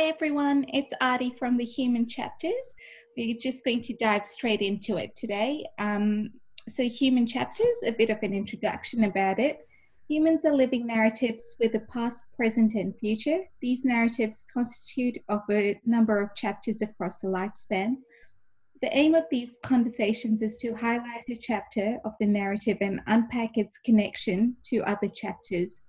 Hi everyone, it's Artie from the Human Chapters. We're just going to dive straight into it today. Um, so, Human Chapters, a bit of an introduction about it. Humans are living narratives with a past, present, and future. These narratives constitute of a number of chapters across the lifespan. The aim of these conversations is to highlight a chapter of the narrative and unpack its connection to other chapters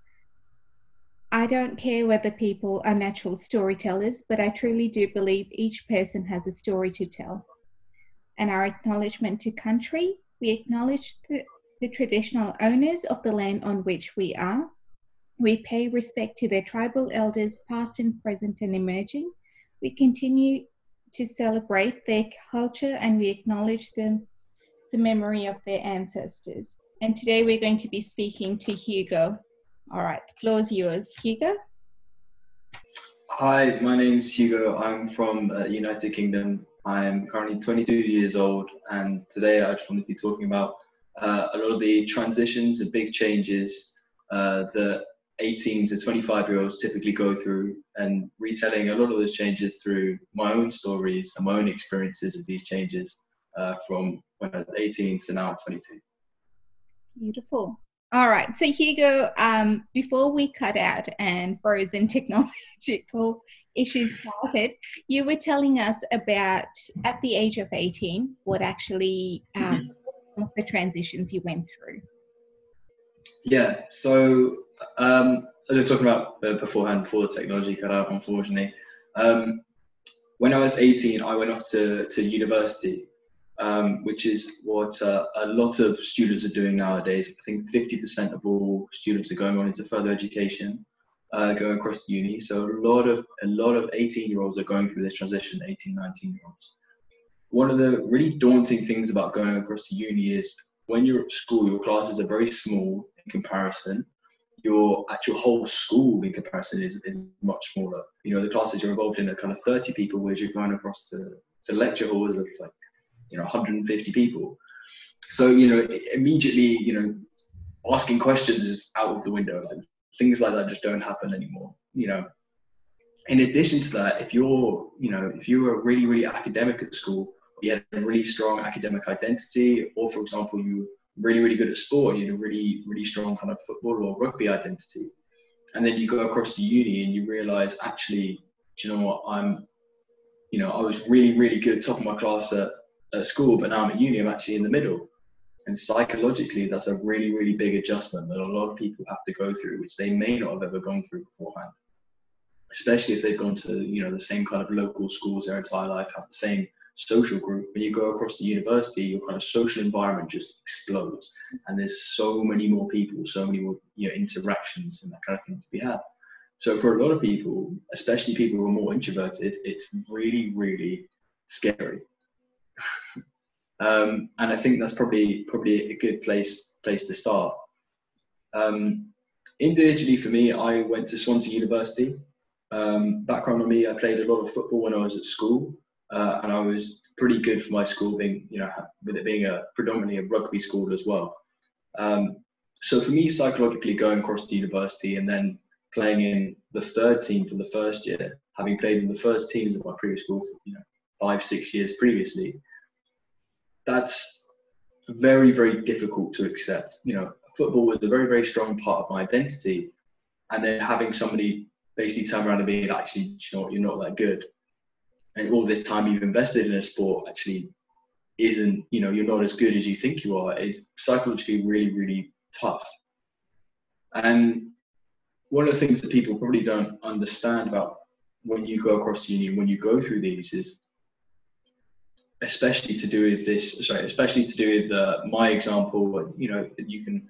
I don't care whether people are natural storytellers, but I truly do believe each person has a story to tell. And our acknowledgement to country, we acknowledge the, the traditional owners of the land on which we are. We pay respect to their tribal elders, past and present and emerging. We continue to celebrate their culture and we acknowledge them, the memory of their ancestors. And today we're going to be speaking to Hugo. All right, close yours. Hugo? Hi, my name is Hugo. I'm from uh, United Kingdom. I'm currently 22 years old, and today I just want to be talking about uh, a lot of the transitions and big changes uh, that 18 to 25 year olds typically go through, and retelling a lot of those changes through my own stories and my own experiences of these changes uh, from when I was 18 to now 22. Beautiful. All right. So Hugo, um, before we cut out and frozen technological issues started, you were telling us about at the age of 18 what actually um, the transitions you went through. Yeah. So um, I was talking about uh, beforehand before the technology cut out, unfortunately. Um, when I was 18, I went off to, to university um, which is what uh, a lot of students are doing nowadays. I think 50% of all students are going on into further education, uh, going across uni. So a lot of a lot of 18 year olds are going through this transition, 18, 19 year olds. One of the really daunting things about going across to uni is when you're at school, your classes are very small in comparison. Your actual whole school in comparison is, is much smaller. You know, the classes you're involved in are kind of 30 people, whereas you're going across to, to lecture halls of like you know 150 people. So you know immediately you know asking questions is out of the window. Like things like that just don't happen anymore you know. In addition to that if you're you know if you were really really academic at school you had a really strong academic identity or for example you were really really good at sport you had a really really strong kind of football or rugby identity and then you go across to uni and you realize actually do you know what? I'm you know i was really really good top of my class at at school, but now I'm at uni, I'm actually in the middle. And psychologically, that's a really, really big adjustment that a lot of people have to go through, which they may not have ever gone through beforehand. Especially if they've gone to, you know, the same kind of local schools their entire life, have the same social group. When you go across the university, your kind of social environment just explodes. And there's so many more people, so many more you know, interactions and that kind of thing to be had. So for a lot of people, especially people who are more introverted, it's really, really scary um, and I think that's probably probably a good place place to start. Um, individually, for me, I went to Swansea University. Um, background on me, I played a lot of football when I was at school, uh, and I was pretty good for my school, being you know with it being a predominantly a rugby school as well. Um, so for me, psychologically, going across to university and then playing in the third team for the first year, having played in the first teams of my previous school, for, you know, five six years previously, that's very, very difficult to accept. You know, football was a very, very strong part of my identity. And then having somebody basically turn around and be like, actually, you know you're not that good. And all this time you've invested in a sport actually isn't, you know, you're not as good as you think you are. It's psychologically really, really tough. And one of the things that people probably don't understand about when you go across the union, when you go through these, is especially to do with this, sorry, especially to do with uh, my example, you know, that you can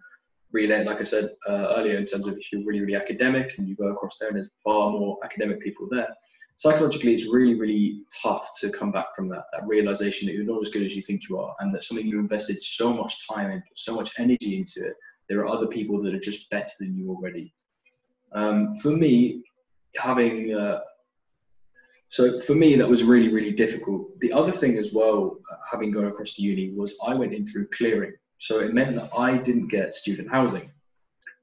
relate, like I said uh, earlier, in terms of if you're really, really academic and you go across there and there's far more academic people there, psychologically, it's really, really tough to come back from that, that realization that you're not as good as you think you are and that something you invested so much time and so much energy into it, there are other people that are just better than you already. Um, for me, having uh, so for me, that was really, really difficult. The other thing as well, uh, having gone across to uni, was I went in through clearing. So it meant that I didn't get student housing.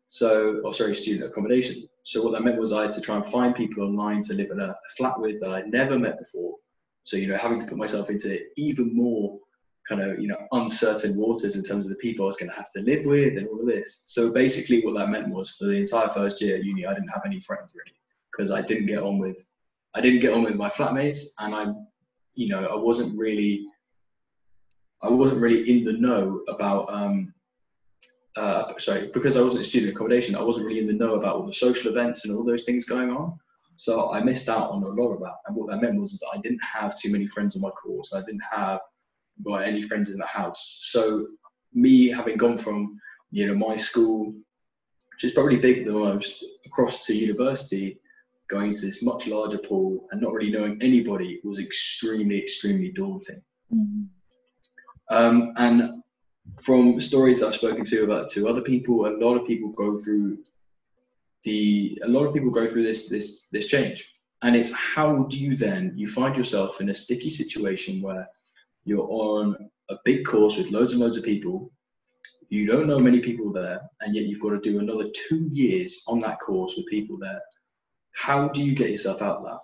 So, or sorry, student accommodation. So what that meant was I had to try and find people online to live in a, a flat with that I'd never met before. So you know, having to put myself into even more kind of you know uncertain waters in terms of the people I was going to have to live with and all of this. So basically, what that meant was for the entire first year at uni, I didn't have any friends really because I didn't get on with I didn't get on with my flatmates, and I, you know, I wasn't really I wasn't really in the know about um, uh, sorry because I wasn't in student accommodation. I wasn't really in the know about all the social events and all those things going on. So I missed out on a lot of that. And what that meant was that I didn't have too many friends on my course. I didn't have by any friends in the house. So me having gone from you know my school, which is probably big the most, across to university, going to this much larger pool and not really knowing anybody was extremely extremely daunting. Mm-hmm. Um, and from stories I've spoken to about to other people, a lot of people go through the a lot of people go through this this this change. And it's how do you then you find yourself in a sticky situation where you're on a big course with loads and loads of people. You don't know many people there, and yet you've got to do another two years on that course with people there. How do you get yourself out there?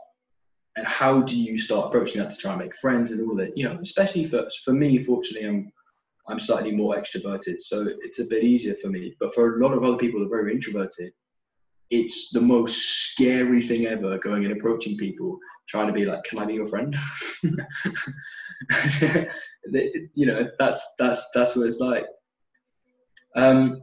And how do you start approaching that to try and make friends and all that? You know, especially for for me, fortunately, I'm I'm slightly more extroverted, so it's a bit easier for me. But for a lot of other people who are very introverted, it's the most scary thing ever going and approaching people, trying to be like, "Can I be your friend?" you know, that's that's that's what it's like. Um,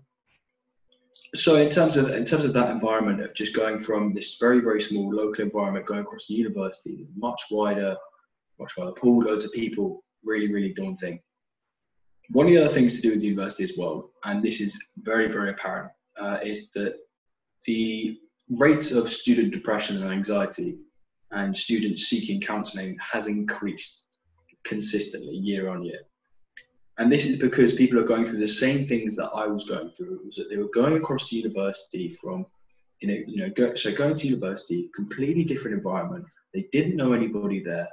so in terms of in terms of that environment of just going from this very very small local environment going across the university, much wider, much wider pool, loads of people, really really daunting. One of the other things to do with the university as well, and this is very very apparent, uh, is that the rate of student depression and anxiety and students seeking counselling has increased consistently year on year. And this is because people are going through the same things that I was going through. It was that they were going across to university from, you know, you know, go, so going to university, completely different environment. They didn't know anybody there,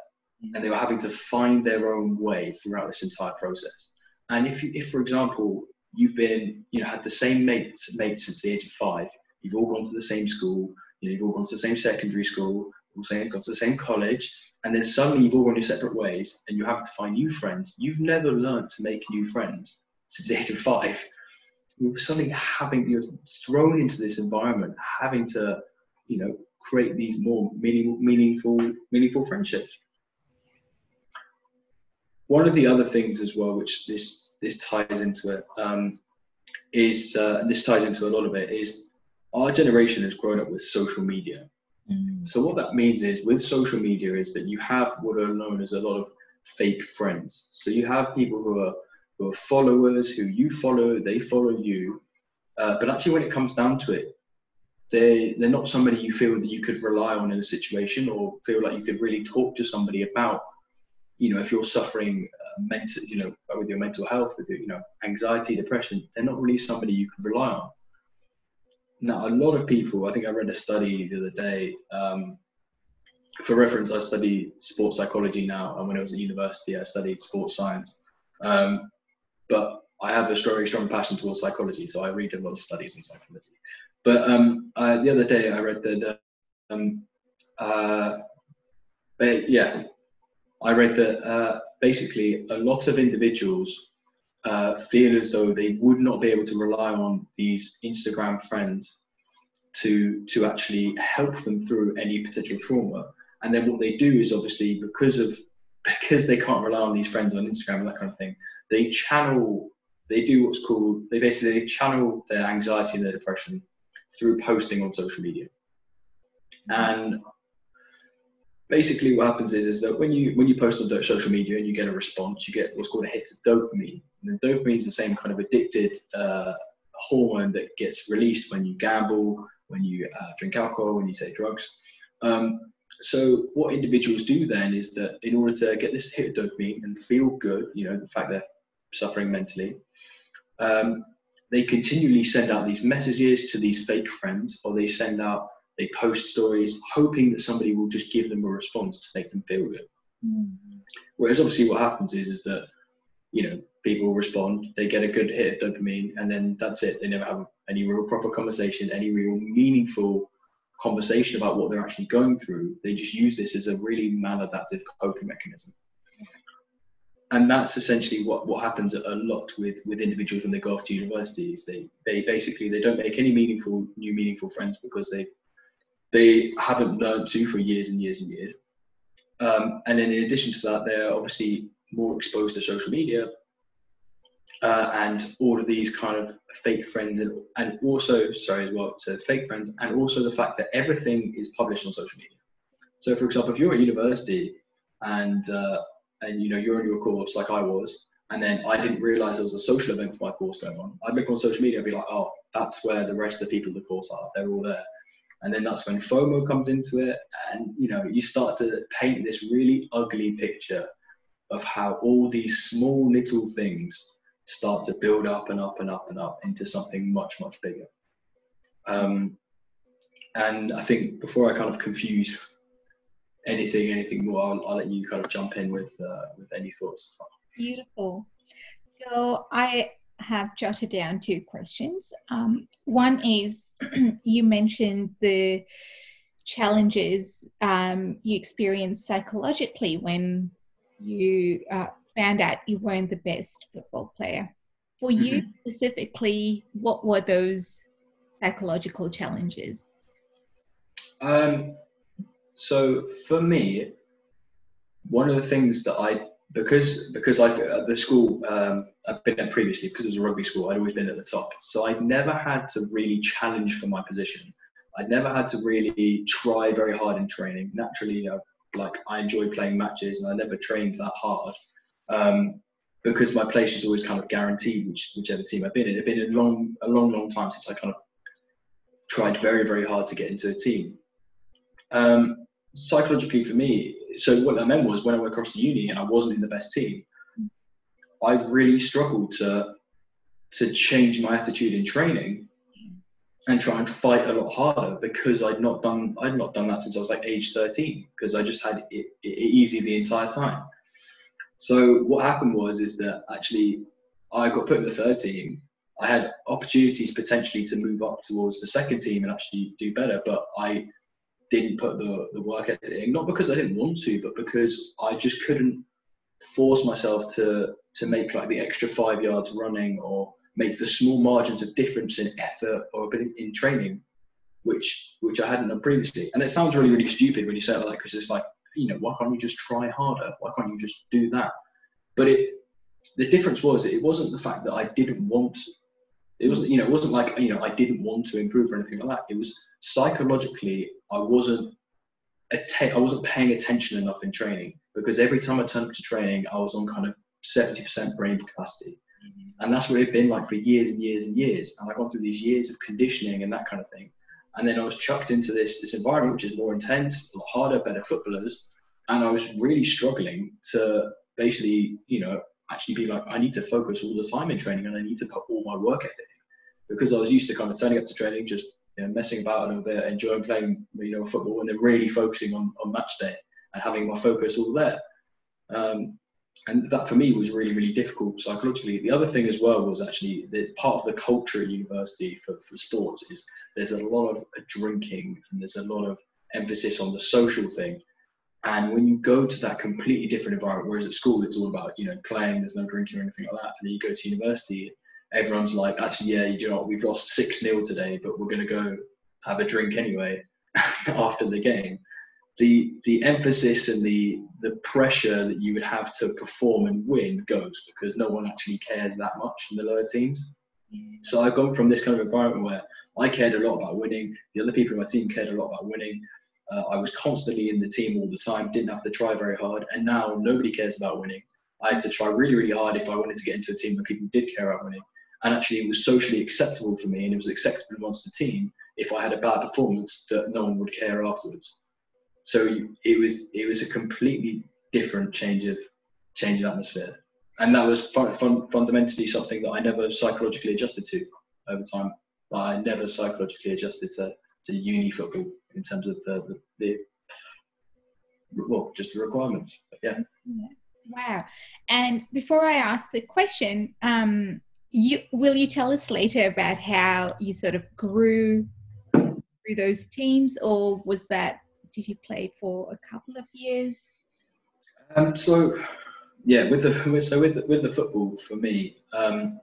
mm. and they were having to find their own way throughout this entire process. And if, you, if for example, you've been, you know, had the same mates mate since the age of five, you've all gone to the same school, you know, you've all gone to the same secondary school, all same, gone to the same college, and then suddenly you've all gone your separate ways and you have to find new friends. You've never learned to make new friends since the age of five. You're suddenly having you're thrown into this environment, having to, you know, create these more meaning, meaningful, meaningful friendships. One of the other things as well, which this this ties into it, um, is uh, this ties into a lot of it is our generation has grown up with social media. So what that means is with social media is that you have what are known as a lot of fake friends. So you have people who are who are followers who you follow, they follow you, uh, but actually when it comes down to it, they they're not somebody you feel that you could rely on in a situation or feel like you could really talk to somebody about. You know, if you're suffering uh, mental, you know, with your mental health, with your, you know, anxiety, depression, they're not really somebody you can rely on. Now, a lot of people, I think I read a study the other day. Um, for reference, I study sports psychology now, and when I was at university, I studied sports science. Um, but I have a very strong passion towards psychology, so I read a lot of studies in psychology. But um, uh, the other day, I read that, um, uh, yeah, I read that uh, basically a lot of individuals uh, feel as though they would not be able to rely on these Instagram friends to to actually help them through any potential trauma. And then what they do is obviously because of because they can't rely on these friends on Instagram and that kind of thing, they channel they do what's called they basically channel their anxiety and their depression through posting on social media. And basically what happens is, is that when you when you post on social media and you get a response, you get what's called a hit of dopamine. And dopamine is the same kind of addicted uh, hormone that gets released when you gamble, when you uh, drink alcohol, when you take drugs. Um, so what individuals do then is that in order to get this hit of dopamine and feel good, you know, the fact they're suffering mentally, um, they continually send out these messages to these fake friends, or they send out they post stories hoping that somebody will just give them a response to make them feel good. Mm-hmm. Whereas obviously what happens is is that you know people respond, they get a good hit of dopamine, and then that's it. They never have any real proper conversation, any real meaningful conversation about what they're actually going through. They just use this as a really maladaptive coping mechanism. And that's essentially what, what happens a lot with, with individuals when they go off to universities. They they basically they don't make any meaningful new meaningful friends because they they haven't learned to for years and years and years. Um, and then in addition to that, they're obviously more exposed to social media uh, and all of these kind of fake friends and, and also sorry as well so fake friends and also the fact that everything is published on social media. So for example if you're at university and uh, and you know you're on your course like i was and then i didn't realize there was a social event for my course going on i'd look on social media and be like oh that's where the rest of the people of the course are. They're all there and then that's when fomo comes into it. And you know you start to paint this really ugly picture of how all these small little things start to build up and up and up and up into something much much bigger. Um, and i think before i kind of confuse anything anything more i'll, I'll let you kind of jump in with uh, with any thoughts. Beautiful. So i have jotted down two questions um, one is you mentioned the challenges um, you experienced psychologically when you uh, found out you weren't the best football player. For mm-hmm. you specifically, what were those psychological challenges? Um, so for me, one of the things that I because because I at the school um, I've been at previously because it was a rugby school I'd always been at the top so I'd never had to really challenge for my position I'd never had to really try very hard in training naturally I, like I enjoy playing matches and I never trained that hard um, because my place was always kind of guaranteed, which, whichever team I've been in. It'd been a long, a long, long time since I kind of tried very, very hard to get into a team. Um, psychologically, for me, so what that meant was when I went across to uni and I wasn't in the best team, I really struggled to to change my attitude in training and try and fight a lot harder because I'd not done I'd not done that since I was like age 13 because I just had it, it easy the entire time. So what happened was is that actually I got put in the third team. I had opportunities potentially to move up towards the second team and actually do better, but I didn't put the, the work in, not because I didn't want to, but because I just couldn't force myself to to make like the extra five yards running or make the small margins of difference in effort or in training, which which I hadn't done previously. And it sounds really really stupid when you say it like that because it's like you know, why can't you just try harder? Why can't you just do that? But it, the difference was it wasn't the fact that I didn't want. It wasn't, you know, it wasn't like you know I didn't want to improve or anything like that. It was psychologically I wasn't, I wasn't paying attention enough in training because every time I turned up to training, I was on kind of seventy percent brain capacity, mm-hmm. and that's what it'd been like for years and years and years. And I've gone through these years of conditioning and that kind of thing. And then I was chucked into this this environment which is more intense, a lot harder, better footballers, and I was really struggling to basically, you know, actually be like, I need to focus all the time in training, and I need to put all my work ethic because I was used to kind of turning up to training, just you know, messing about a little bit, enjoying playing, you know, football, and then really focusing on on match day and having my focus all there. Um, and that for me was really really difficult psychologically. The other thing as well was actually that part of the culture at university for, for sports is there's a lot of drinking and there's a lot of emphasis on the social thing and when you go to that completely different environment whereas at school it's all about you know playing there's no drinking or anything like that and then you go to university everyone's like actually yeah you know what, we've lost 6 0 today but we're going to go have a drink anyway after the game the the emphasis and the the pressure that you would have to perform and win goes because no one actually cares that much in the lower teams. So I've gone from this kind of environment where I cared a lot about winning, the other people in my team cared a lot about winning. Uh, I was constantly in the team all the time, didn't have to try very hard, and now nobody cares about winning. I had to try really, really hard if I wanted to get into a team where people did care about winning. And actually, it was socially acceptable for me, and it was acceptable amongst the team if I had a bad performance that no one would care afterwards. So it was it was a completely different change of change of atmosphere, and that was fun, fun, fundamentally something that I never psychologically adjusted to over time. I never psychologically adjusted to, to uni football in terms of the, the, the well, just the requirements. But yeah. Wow. And before I ask the question, um, you will you tell us later about how you sort of grew through those teams, or was that did you play for a couple of years? Um, so yeah, with the so with with the football for me, um,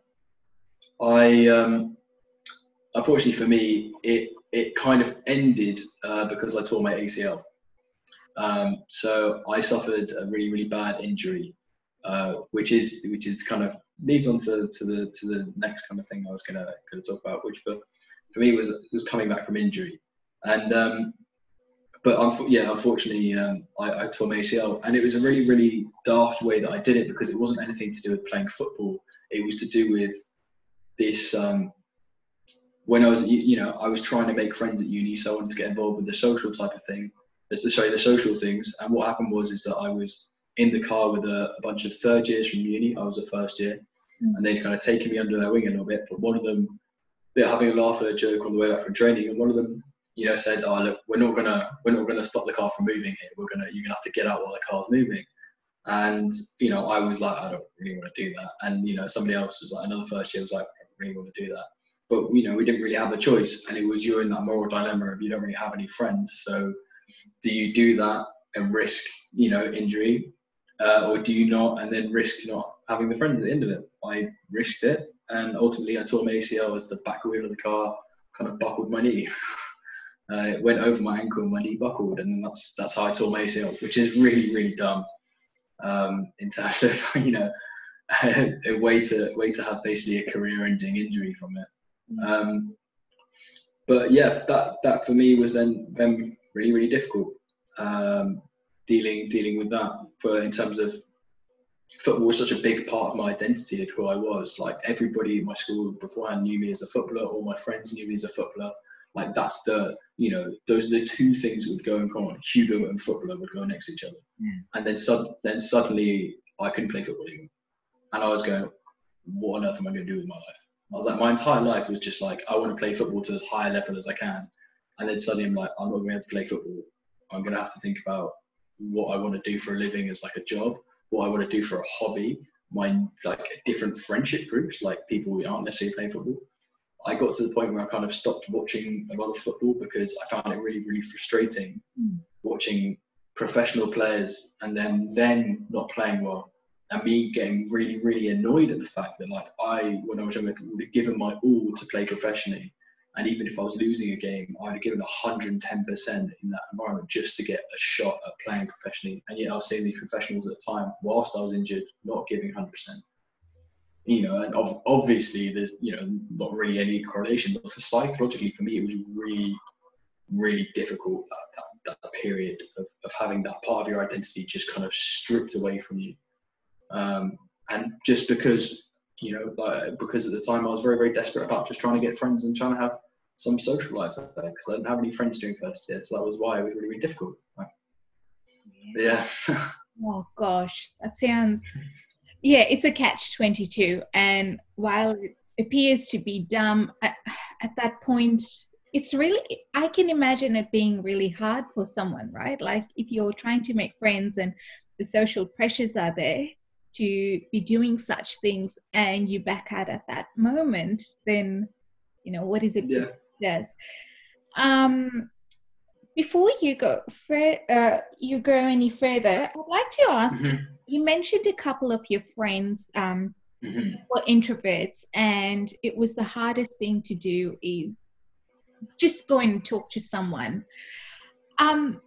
I um, unfortunately for me it it kind of ended uh, because I tore my ACL. Um, so I suffered a really really bad injury, uh, which is which is kind of leads on to, to the to the next kind of thing I was gonna gonna talk about, which for for me was was coming back from injury, and um, but yeah, unfortunately, um, I, I tore my ACL, and it was a really, really daft way that I did it because it wasn't anything to do with playing football. It was to do with this. Um, when I was, you know, I was trying to make friends at uni, so I wanted to get involved with the social type of thing. Sorry, the social things. And what happened was is that I was in the car with a, a bunch of third years from uni. I was a first year, mm. and they'd kind of taken me under their wing a little bit. But one of them, they're having a laugh at a joke on the way back from training, and one of them you know, said, "Oh, look, we're not gonna we're not gonna stop the car from moving here. We're gonna you're gonna have to get out while the car's moving." And you know, I was like, "I don't really want to do that." And you know, somebody else was like, another first year was like, "I don't really want to do that." But you know, we didn't really have a choice, and it was you're in that moral dilemma of you don't really have any friends. So, do you do that and risk you know injury, uh, or do you not and then risk not having the friends at the end of it? I risked it, and ultimately, I tore my ACL as the back wheel of the car kind of buckled my knee. Uh, it went over my ankle and my knee buckled, and that's that's how I tore my ACL, which is really really dumb. Um, in terms of you know a way to way to have basically a career-ending injury from it. Mm. Um, but yeah, that that for me was then then really really difficult um, dealing dealing with that for in terms of football was such a big part of my identity of who I was. Like everybody in my school beforehand knew me as a footballer, all my friends knew me as a footballer. Like that's the you know those are the two things that would go in common. Hugo and footballer would go next to each other, yeah. and then sud- then suddenly I couldn't play football anymore, and I was going, what on earth am I going to do with my life? I was like, my entire life was just like I want to play football to as high a level as I can, and then suddenly I'm like, I'm not going to be able to play football. I'm going to have to think about what I want to do for a living as like a job, what I want to do for a hobby, my like different friendship groups, like people who aren't necessarily playing football. I got to the point where I kind of stopped watching a lot of football because I found it really, really frustrating mm. watching professional players and then then not playing well and me getting really, really annoyed at the fact that like I, when I was younger, would have given my all to play professionally. And even if I was losing a game, I'd have given 110% in that environment just to get a shot at playing professionally. And yet I was seeing these professionals at the time, whilst I was injured, not giving 100% you know, and ov- obviously there's, you know, not really any correlation, but for psychologically, for me, it was really, really difficult that, that, that period of, of having that part of your identity just kind of stripped away from you. Um, and just because, you know, like, because at the time I was very, very desperate about just trying to get friends and trying to have some social life there because I didn't have any friends during first year. So that was why it was really, really difficult. yeah. oh gosh, that sounds yeah, it's a catch 22. And while it appears to be dumb, at, at that point, it's really, I can imagine it being really hard for someone, right? Like if you're trying to make friends and the social pressures are there to be doing such things and you back out at that moment, then, you know, what is it yeah. does? Um, before you go uh, you go any further, I'd like to ask. Mm-hmm. You mentioned a couple of your friends um, mm-hmm. were introverts, and it was the hardest thing to do is just go and talk to someone. Um,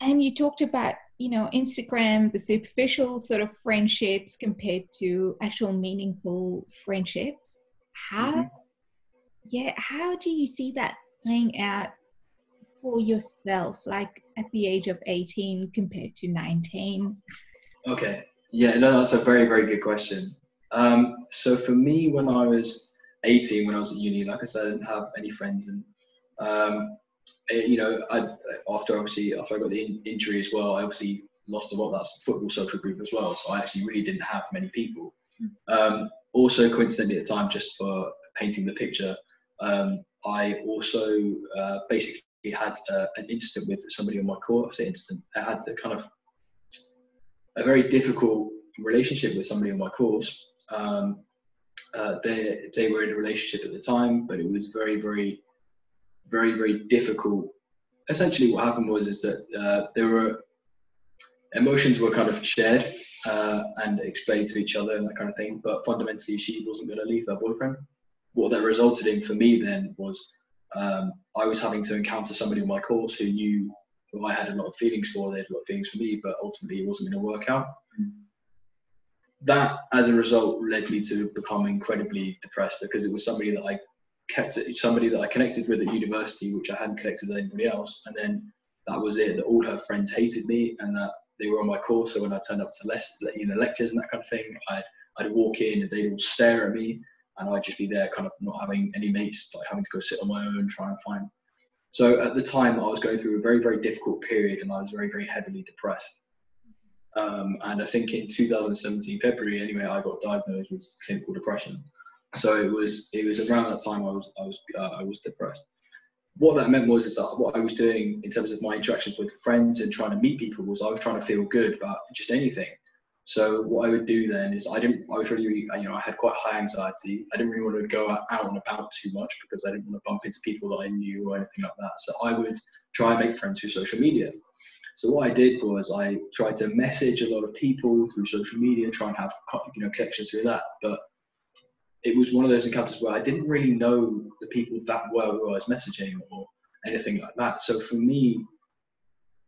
and you talked about you know Instagram, the superficial sort of friendships compared to actual meaningful friendships. How, mm-hmm. yeah, how do you see that playing out for yourself, like at the age of 18 compared to 19? Okay. Yeah, no, that's a very, very good question. Um, so for me, when I was 18, when I was at uni, like I said, I didn't have any friends. And, um, you know, I, after obviously, after I got the in- injury as well, I obviously lost a lot of that football social group as well. So I actually really didn't have many people. Um, also, coincidentally at the time, just for painting the picture, um, I also uh, basically had uh, an incident with somebody on my course. Incident. I had a kind of a very difficult relationship with somebody on my course. Um, uh, they they were in a relationship at the time, but it was very very very very difficult. Essentially, what happened was is that uh, there were emotions were kind of shared uh, and explained to each other and that kind of thing. But fundamentally, she wasn't going to leave her boyfriend. What that resulted in for me then was um, I was having to encounter somebody on my course who knew who I had a lot of feelings for. They had a lot of feelings for me, but ultimately it wasn't going to work out. Mm. That, as a result, led me to become incredibly depressed because it was somebody that I kept, it somebody that I connected with at university, which I hadn't connected with anybody else, and then that was it. That all her friends hated me, and that they were on my course. So when I turned up to less, you know, lectures and that kind of thing, I'd I'd walk in and they'd all stare at me, and I'd just be there, kind of not having any mates, like having to go sit on my own, try and find. So at the time, I was going through a very very difficult period, and I was very very heavily depressed. Um, and I think in 2017 February, anyway, I got diagnosed with clinical depression. So it was it was around that time I was I was uh, I was depressed what that meant was is that what I was doing in terms of my interactions with friends and trying to meet people was I was trying to feel good about just anything. So what I would do then is I didn't I was really, really you know I had quite high anxiety. I didn't really want to go out, and about too much because I didn't want to bump into people that I knew or anything like that. So I would try and make friends through social media. So what I did was I tried to message a lot of people through social media, and try and have you know connections through that. But it was one of those encounters where I didn't really know the people that well who I was messaging or anything like that. So for me,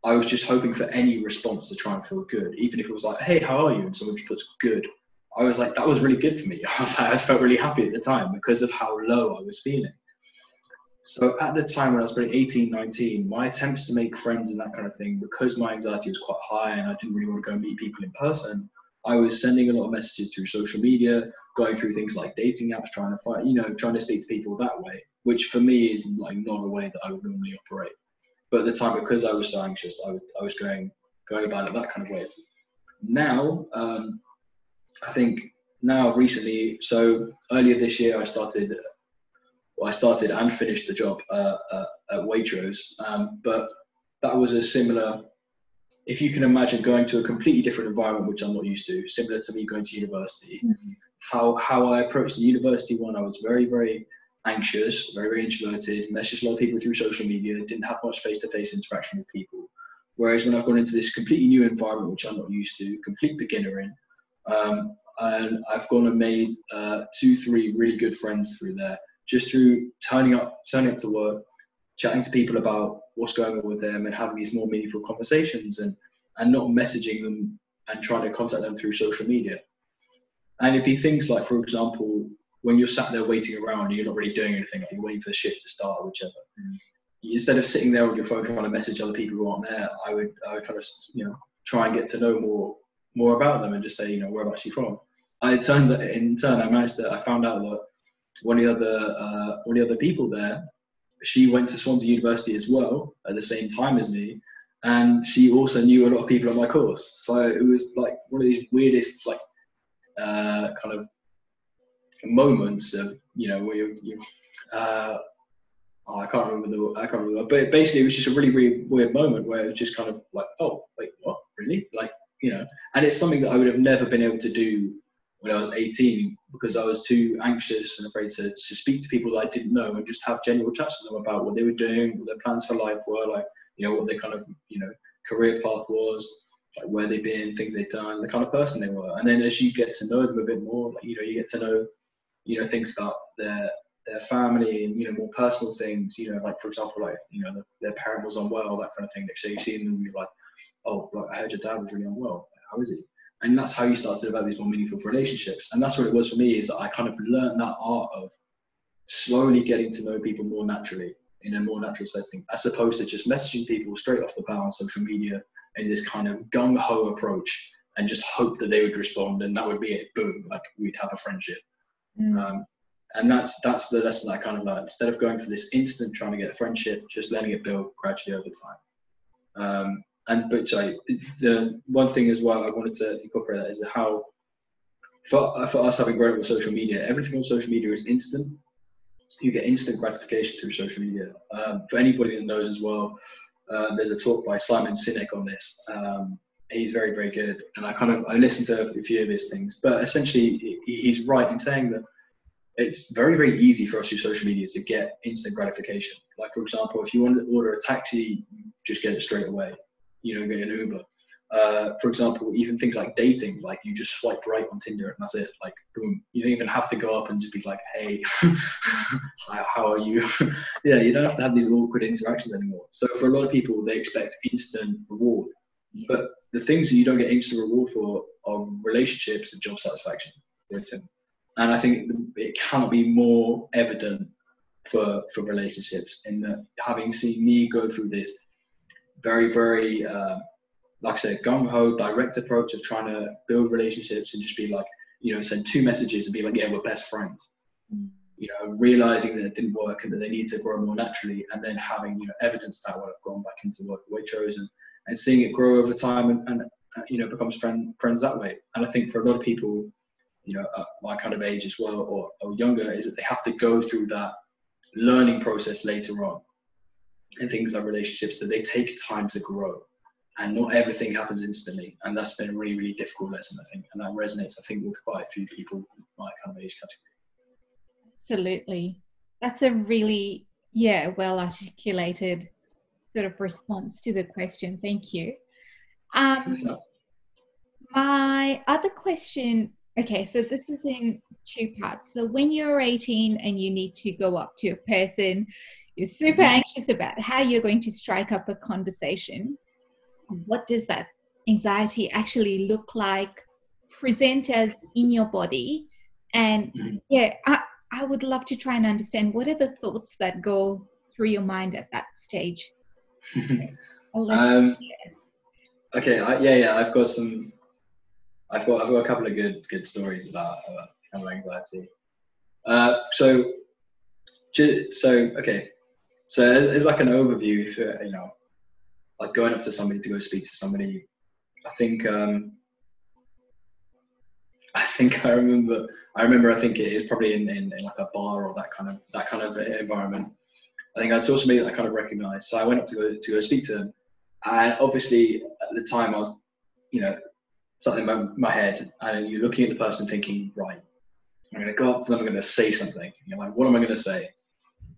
I was just hoping for any response to try and feel good, even if it was like, "Hey, how are you?" and someone just puts "good." I was like, that was really good for me. I was like, I felt really happy at the time because of how low I was feeling. So at the time when I was probably 18, 19, my attempts to make friends and that kind of thing, because my anxiety was quite high and I didn't really want to go meet people in person, I was sending a lot of messages through social media, going through things like dating apps, trying to find, you know, trying to speak to people that way, which for me is like not a way that I would normally operate. But at the time, because I was so anxious, I was, I was going going about it that kind of way. Now, um, I think now recently, so earlier this year, I started. Well, I started and finished the job uh, uh, at Waitrose, um, but that was a similar if you can imagine going to a completely different environment, which I'm not used to, similar to me going to university, mm-hmm. How, how I approached the university one, I was very, very anxious, very, very introverted, messaged a lot of people through social media, didn't have much face to face interaction with people. Whereas when I've gone into this completely new environment, which I'm not used to, complete beginner in, um, and I've gone and made uh, two, three really good friends through there, just through turning up, turning up to work, chatting to people about what's going on with them and having these more meaningful conversations and, and not messaging them and trying to contact them through social media. And it'd be things like, for example, when you're sat there waiting around and you're not really doing anything, like you're waiting for the shift to start or whichever. Mm. Instead of sitting there on your phone trying to message other people who aren't there, I would, I would kind of, you know, try and get to know more, more about them and just say, you know, whereabouts you from. I turned that in turn, I managed to, I found out that one of the other, uh, one of the other people there she went to Swansea University as well at the same time as me, and she also knew a lot of people on my course. So it was like one of these weirdest like uh, kind of moments of you know where you, you uh, oh, I can't remember the I can't remember, but basically it was just a really really weird moment where it was just kind of like oh wait what? Really? Like you know, and it's something that I would have never been able to do when I was 18 because I was too anxious and afraid to, to speak to people that I didn't know and just have genuine chats with them about what they were doing, what their plans for life were, like, you know, what their kind of, you know, career path was, like where they've been, things they've done, the kind of person they were. And then as you get to know them a bit more, like, you know, you get to know, you know, things about their their family and, you know, more personal things, you know, like for example, like, you know, the, their parent was unwell, that kind of thing. So you see them and you're like, oh, like, I heard your dad was really unwell. How is he? and that's how you start to develop these more meaningful relationships and that's what it was for me is that i kind of learned that art of slowly getting to know people more naturally in a more natural setting as opposed to just messaging people straight off the bat on social media in this kind of gung-ho approach and just hope that they would respond and that would be it boom like we'd have a friendship mm. um, and that's that's the lesson i kind of learned instead of going for this instant trying to get a friendship just letting it build gradually over time um, and but sorry, the one thing as well I wanted to incorporate that is how for, for us having grown up with social media, everything on social media is instant. You get instant gratification through social media. Um, for anybody that knows as well, uh, there's a talk by Simon Sinek on this. Um, he's very very good, and I kind of I listened to a few of his things, but essentially he's right in saying that it's very very easy for us through social media to get instant gratification. Like for example, if you want to order a taxi, just get it straight away. You know, get an Uber. Uh, for example, even things like dating, like you just swipe right on Tinder and that's it. Like, boom. You don't even have to go up and just be like, hey, how are you? yeah, you don't have to have these awkward interactions anymore. So for a lot of people, they expect instant reward. Yeah. But the things that you don't get instant reward for are relationships and job satisfaction. And I think it cannot be more evident for, for relationships in that having seen me go through this very, very, uh, like I said, gung ho, direct approach of trying to build relationships and just be like, you know, send two messages and be like, yeah, we're best friends. Mm. You know, realizing that it didn't work and that they need to grow more naturally, and then having you know evidence that way of gone back into what Waitrose and, and seeing it grow over time and, and uh, you know becomes friend, friends that way. And I think for a lot of people, you know, at my kind of age as well or, or younger, is that they have to go through that learning process later on and things like relationships that they take time to grow and not everything happens instantly. And that's been a really, really difficult lesson, I think. And that resonates, I think, with quite a few people in my kind of age category. Absolutely. That's a really, yeah, well articulated sort of response to the question. Thank you. Um, my other question okay, so this is in two parts. So when you're 18 and you need to go up to a person, you're super mm-hmm. anxious about how you're going to strike up a conversation what does that anxiety actually look like present as in your body? And mm-hmm. yeah I, I would love to try and understand what are the thoughts that go through your mind at that stage? Um, okay I, yeah yeah i've got some i've got i've got a couple of good good stories about, about anxiety. Uh, so so okay. So as, as like an overview for you know like going up to somebody to go speak to somebody. I think um, I think I remember I remember I think it was probably in, in, in, like a bar or that kind of that kind of environment. I think I saw somebody that I kind of recognised. So I went up to go to go speak to them, and obviously at the time I was, you know, something in my, my head, and you're looking at the person thinking, right, I'm going to go up to them, I'm going to say something. You're like, what am I going to say?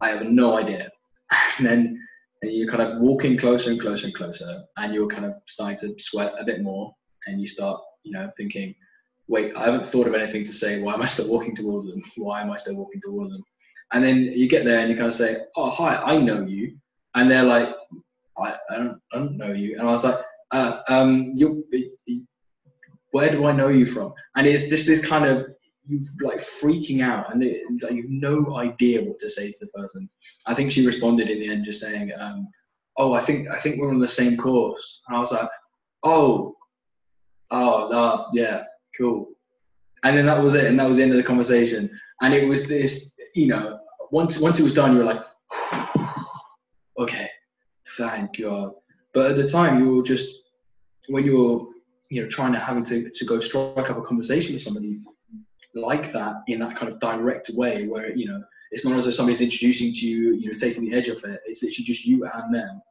I have no idea. And then and you're kind of walking closer and closer and closer, and you're kind of starting to sweat a bit more, and you start, you know, thinking, wait, I haven't thought of anything to say. Why am I still walking towards them? Why am I still walking towards them? And then you get there and you kind of say, oh, hi, I know you. And they're like, I, I, don't, I don't know you. And I was like, uh, um, you, where do I know you from? And it's just this kind of you like freaking out and it, like, you've no idea what to say to the person. I think she responded in the end just saying, um, "Oh, I think I think we're on the same course," and I was like, "Oh, oh, uh, yeah, cool." And then that was it, and that was the end of the conversation. And it was this, you know, once once it was done, you were like, "Okay, thank God." But at the time, you were just when you were you know trying to having to, to go strike up a conversation with somebody like that in that kind of direct way where you know it's not as though somebody's introducing to you you know taking the edge off it. It's literally just you and them.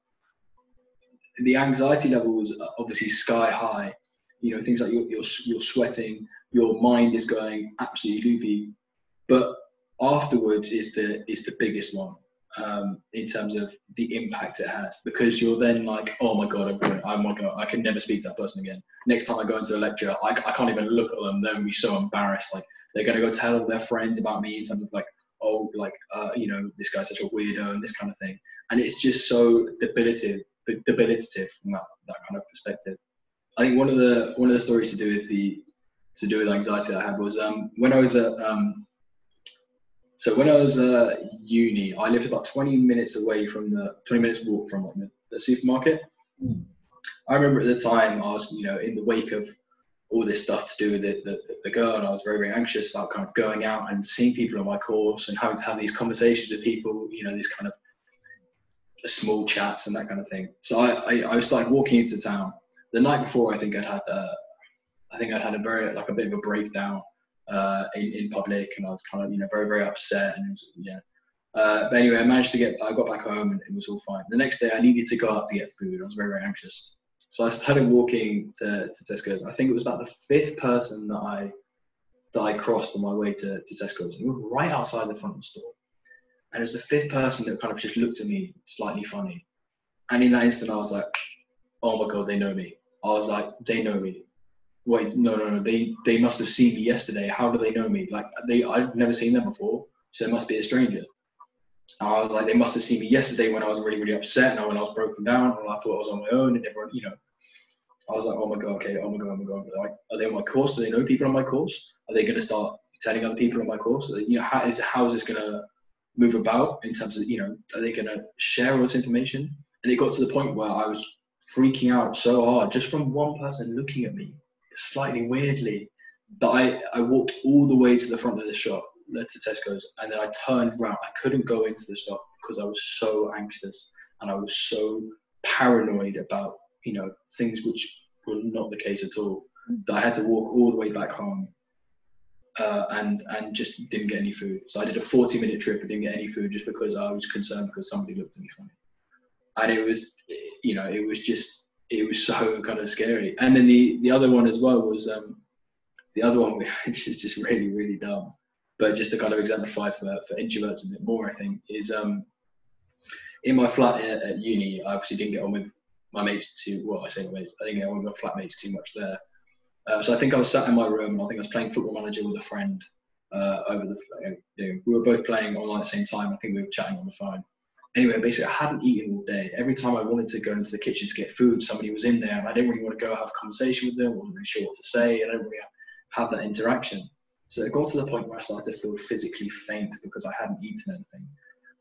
The anxiety levels are obviously sky high. You know things like you're, you're, you're sweating your mind is going absolutely loopy. But afterwards is the is the biggest one um, in terms of the impact it has because you're then like oh my god I've I'm not gonna, I can never speak to that person again. Next time I go into a lecture I, I can't even look at them. They're gonna be so embarrassed. Like they're gonna go tell their friends about me in terms of like oh like uh, you know this guy's such a weirdo and this kind of thing. And it's just so debilitative debilitative from that, that kind of perspective. I think one of the one of the stories to do with the to do with anxiety that I had was um, when I was at um, so when I was uh, uni, I lived about 20 minutes away from the 20 minutes walk from like, the, the supermarket. Mm. I remember at the time I was, you know, in the wake of all this stuff to do with the, the, the, girl, and I was very, very anxious about kind of going out and seeing people on my course and having to have these conversations with people, you know, these kind of small chats and that kind of thing. So I, I, I was like walking into town. The night before, I think I'd had, uh, I think I'd had a very like a bit of a breakdown uh, in, in public, and I was kind of you know very very upset, and was, yeah. Uh, but anyway, I managed to get. I got back home, and it was all fine. The next day, I needed to go out to get food. I was very very anxious, so I started walking to, to Tesco. I think it was about the fifth person that I that I crossed on my way to, to Tesco's. We were right outside the front of the store. And it was the fifth person that kind of just looked at me slightly funny. And in that instant, I was like, oh my God, they know me. I was like, they know me. Wait, no, no, no. They they must have seen me yesterday. How do they know me? Like they, I've never seen them before, so it must be a stranger. And I was like, they must have seen me yesterday when I was really, really upset and when I was broken down and I thought I was on my own and everyone, you know. I was like, oh my god, okay, oh my god, oh my god. Like, are they on my course? Do they know people on my course? Are they going to start telling other people on my course? You know, how is how is this going to move about in terms of you know, are they going to share all this information? And it got to the point where I was freaking out so hard just from one person looking at me slightly weirdly that I, I walked all the way to the front of the shop, led to Tesco's, and then I turned around. I couldn't go into the shop because I was so anxious and I was so paranoid about, you know, things which were not the case at all. That I had to walk all the way back home uh, and and just didn't get any food. So I did a 40 minute trip and didn't get any food just because I was concerned because somebody looked at me funny and it was you know it was just it was so kind of scary. And then the the other one as well was um the other one which is just really really dumb but just to kind of exemplify for, for introverts a bit more i think is um in my flat at, at uni i obviously didn't get on with my mates too well i say my mates i didn't get on with my flatmates too much there. Uh, so i think i was sat in my room and i think i was playing football manager with a friend uh, over the you know, we were both playing online at the same time i think we were chatting on the phone anyway, basically, I hadn't eaten all day. Every time I wanted to go into the kitchen to get food, somebody was in there, and I didn't really want to go have a conversation with them. I wasn't really sure what to say. And I didn't really have that interaction. So it got to the point where I started to feel physically faint because I hadn't eaten anything.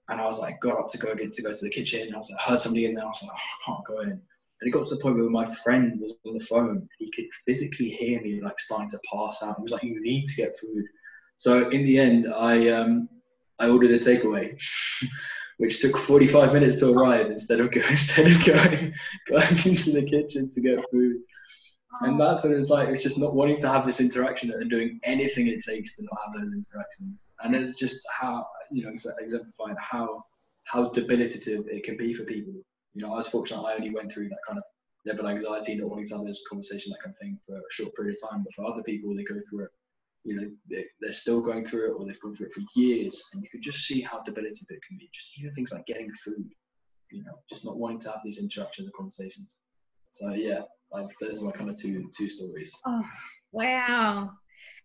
And I was like, got up to go get to go to the kitchen. I was like, heard somebody in there. I was like, oh, I can't go in. And it got to the point where my friend was on the phone. He could physically hear me like starting to pass out. He was like, you need to get food. So in the end, I um, I ordered a takeaway. which took 45 minutes to arrive instead of going, instead of going, going into the kitchen to get food. And oh. that's what it's like. It's just not wanting to have this interaction and doing anything it takes to not have those interactions. And it's just how, you know, exemplifying how, how debilitative it can be for people. You know, I was fortunate I only went through that kind of level of anxiety, not wanting to have those conversations, that kind of thing for a short period of time. But for other people, they go through it you know they're still going through it or they've gone through it for years and you can just see how debilitating it can be. Just even things like getting food you know just not wanting to have these interactions and conversations. So yeah like those are my kind of two two stories. Oh wow.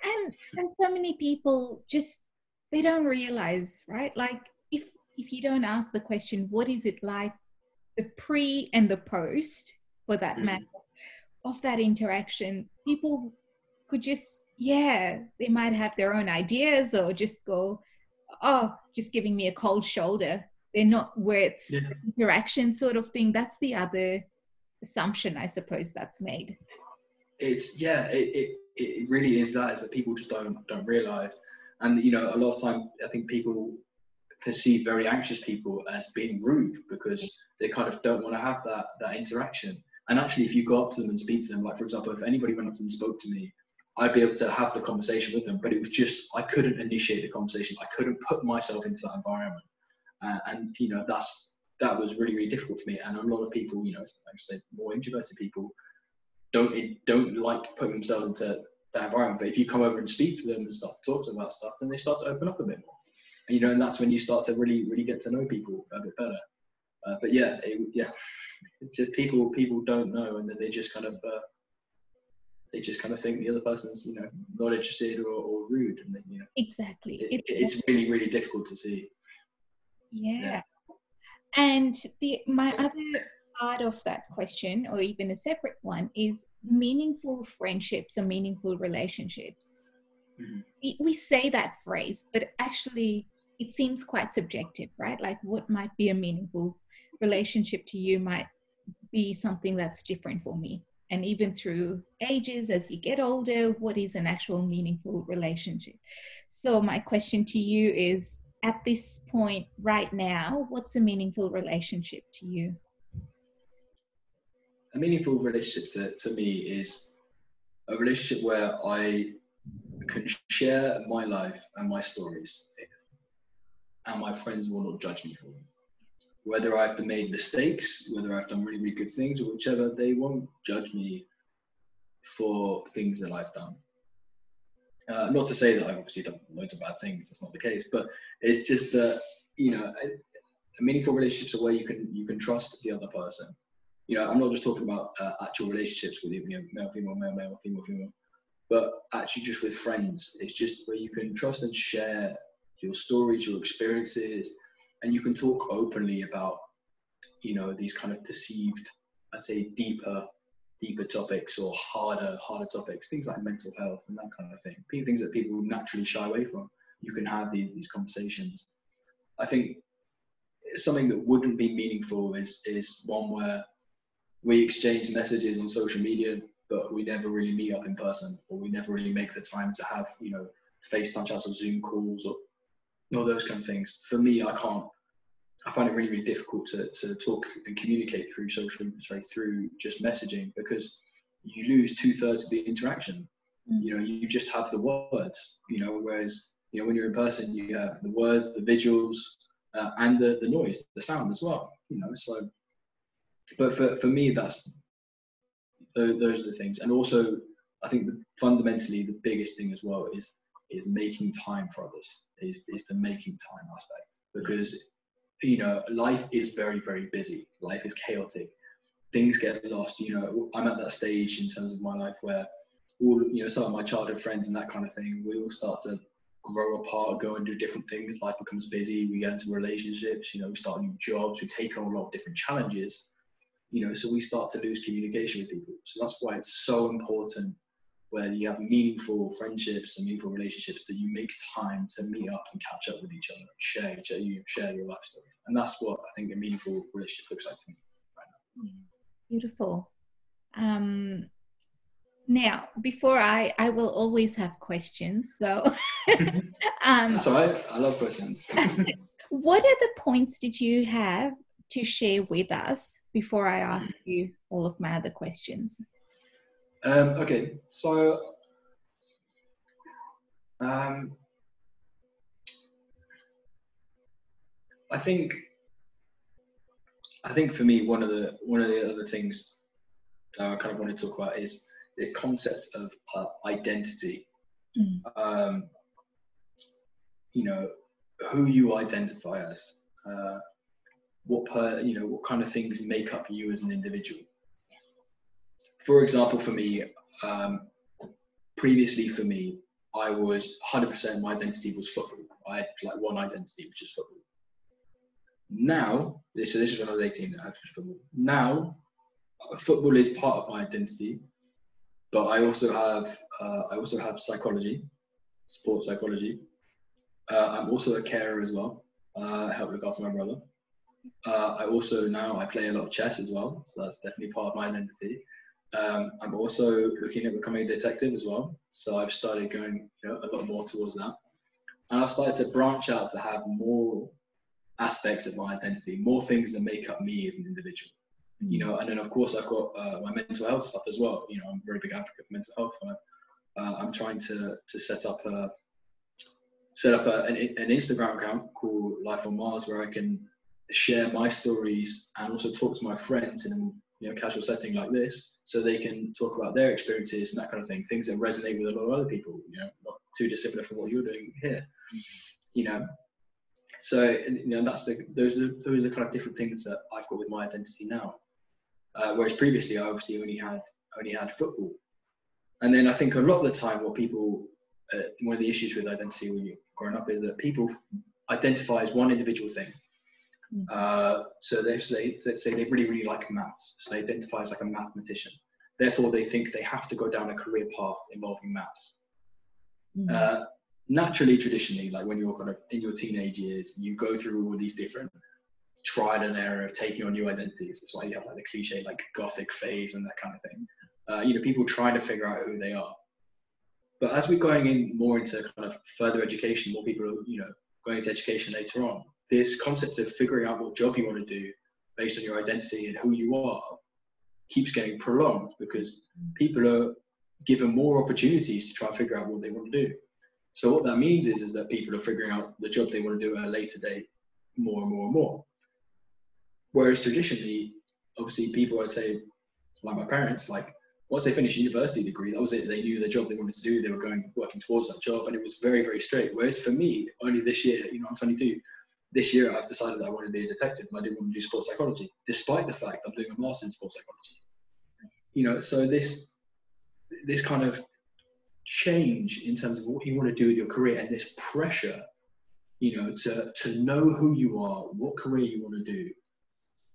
And and so many people just they don't realize right? Like if if you don't ask the question what is it like the pre and the post for that mm. matter of that interaction people could just yeah, they might have their own ideas or just go, oh, just giving me a cold shoulder. They're not worth yeah. interaction sort of thing. That's the other assumption, I suppose, that's made. It's yeah, it, it, it really is that is that people just don't don't realize. And you know, a lot of time I think people perceive very anxious people as being rude because they kind of don't want to have that that interaction. And actually, if you go up to them and speak to them, like for example, if anybody went up to them and spoke to me, I'd be able to have the conversation with them, but it was just I couldn't initiate the conversation. I couldn't put myself into that environment, uh, and you know that's that was really really difficult for me. And a lot of people, you know, like I say, more introverted people don't don't like putting themselves into that environment. But if you come over and speak to them and start to talk to them about stuff, then they start to open up a bit more. And, you know, and that's when you start to really really get to know people a bit better. Uh, but yeah, it, yeah, it's just people people don't know, and then they just kind of uh, they just kind of think the other person's you know not interested or, or rude and then you know exactly it, it's really really difficult to see yeah. yeah. and the my other part of that question or even a separate one is meaningful friendships or meaningful relationships mm-hmm. we say that phrase but actually it seems quite subjective right like what might be a meaningful relationship to you might be something that's different for me and even through ages as you get older what is an actual meaningful relationship? So my question to you is at this point right now what's a meaningful relationship to you? A meaningful relationship to, to me is a relationship where i can share my life and my stories and my friends will not judge me for them whether I've made mistakes, whether I've done really, really good things, or whichever, they won't judge me for things that I've done. Uh, not to say that I've obviously done loads of bad things. That's not the case. But it's just that you know, a, a meaningful relationships are where you can you can trust the other person. You know, I'm not just talking about uh, actual relationships with you know male female male male female female, but actually just with friends. It's just where you can trust and share your stories, your experiences, and you can talk openly about you know these kind of perceived, I say, deeper deeper topics or harder harder topics, things like mental health and that kind of thing. Things that people naturally shy away from. You can have these, these conversations. I think something that wouldn't be meaningful is is one where we exchange messages on social media, but we never really meet up in person, or we never really make the time to have you know FaceTime chats or Zoom calls or all those kind of things. For me, I can't I find it really, really difficult to, to talk and communicate through social, sorry, through just messaging because you lose two thirds of the interaction. Mm. You know, you just have the words, you know, whereas, you know, when you're in person, you have the words, the visuals, uh, and the, the noise, the sound as well, you know, so, but for, for me, that's, those are the things. And also, I think fundamentally the biggest thing as well is, is making time for others, is, is the making time aspect because you know, life is very, very busy. Life is chaotic. Things get lost. You know, I'm at that stage in terms of my life where all, you know, some of my childhood friends and that kind of thing, we all start to grow apart, go and do different things. Life becomes busy. We get into relationships. You know, we start new jobs. We take on a lot of different challenges. You know, so we start to lose communication with people. So that's why it's so important where you have meaningful friendships and meaningful relationships that you make time to meet up and catch up with each other and share each other, you share your life stories. And that's what I think a meaningful relationship looks like to me right now. Beautiful. Um, now, before I, I will always have questions. So, um, that's all right. I love questions. what are the points did you have to share with us before I ask you all of my other questions? Um, okay, so um, I think I think for me one of the one of the other things that I kind of want to talk about is this concept of uh, identity. Mm. Um, you know, who you identify as, uh, what per, you know, what kind of things make up you as an individual for example, for me, um, previously for me, I was 100% my identity was football. I had like one identity, which is football. Now, so this is when I was 18. I had football. Now, uh, football is part of my identity, but I also have uh, I also have psychology, sports psychology. Uh, I'm also a carer as well. Uh, I help look after my brother. Uh, I also now I play a lot of chess as well, so that's definitely part of my identity. Um, I'm also looking at becoming a detective as well. So I've started going you know, a lot more towards that. And I've started to branch out to have more aspects of my identity, more things that make up me as an individual. You know, and then of course I've got uh, my mental health stuff as well. You know, I'm a very big advocate for mental health. Uh, I'm trying to to set up a set up a, an, an Instagram account called Life on Mars where I can share my stories and also talk to my friends in you know casual setting like this so they can talk about their experiences and that kind of thing things that resonate with a lot of other people you know not too dissimilar from what you're doing here mm-hmm. you know so you know that's the those are those are the kind of different things that I've got with my identity now uh, whereas previously I obviously only had only had football and then I think a lot of the time what people uh, one of the issues with identity when you're growing up is that people identify as one individual thing. Uh, so they say, let's say they really, really like maths. So they identify as like a mathematician. Therefore, they think they have to go down a career path involving maths. Mm. Uh, naturally, traditionally, like when you're kind of in your teenage years, you go through all these different trial and error of taking on new identities. That's why you have like the cliche like gothic phase and that kind of thing. Uh, you know, people trying to figure out who they are. But as we're going in more into kind of further education, more people are, you know, going into education later on, this concept of figuring out what job you want to do based on your identity and who you are keeps getting prolonged because people are given more opportunities to try and figure out what they want to do. So what that means is, is that people are figuring out the job they want to do at a later date more and more and more. Whereas traditionally, obviously people I'd say, like my parents, like once they finished university degree, that was it. They knew the job they wanted to do. They were going working towards that job, and it was very, very straight. Whereas for me, only this year, you know, I'm 22. This year, I've decided that I want to be a detective, and I didn't want to do sports psychology, despite the fact I'm doing a master in sports psychology. You know, so this this kind of change in terms of what you want to do with your career and this pressure, you know, to to know who you are, what career you want to do.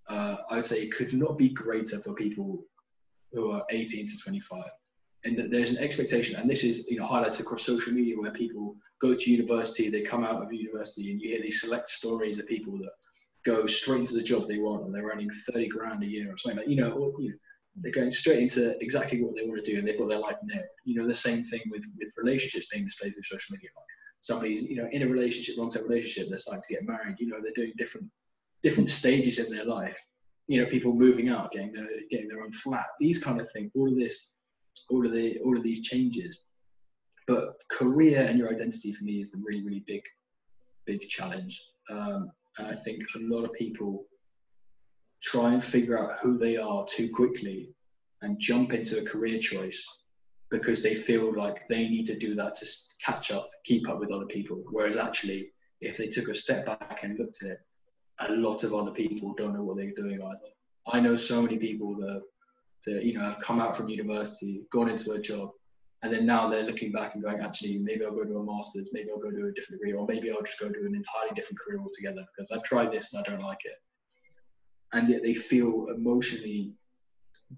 Uh, I would say it could not be greater for people who are 18 to 25 and that there's an expectation and this is you know highlighted across social media where people go to university they come out of university and you hear these select stories of people that go straight into the job they want and they're earning 30 grand a year or something like you know, or, you know they're going straight into exactly what they want to do and they've got their life nailed. You know the same thing with with relationships being displayed through social media. Like somebody's you know in a relationship long-term relationship they're starting to get married you know they're doing different different stages in their life. You know, people moving out, getting their getting their own flat, these kind of things, all of this, all of the all of these changes. But career and your identity for me is the really, really big, big challenge. Um, and I think a lot of people try and figure out who they are too quickly and jump into a career choice because they feel like they need to do that to catch up, keep up with other people. Whereas actually, if they took a step back and looked at it, a lot of other people don't know what they're doing either. I know so many people that, that you know have come out from university, gone into a job, and then now they're looking back and going, actually, maybe I'll go to a master's, maybe I'll go to a different degree, or maybe I'll just go to an entirely different career altogether because I've tried this and I don't like it. And yet they feel emotionally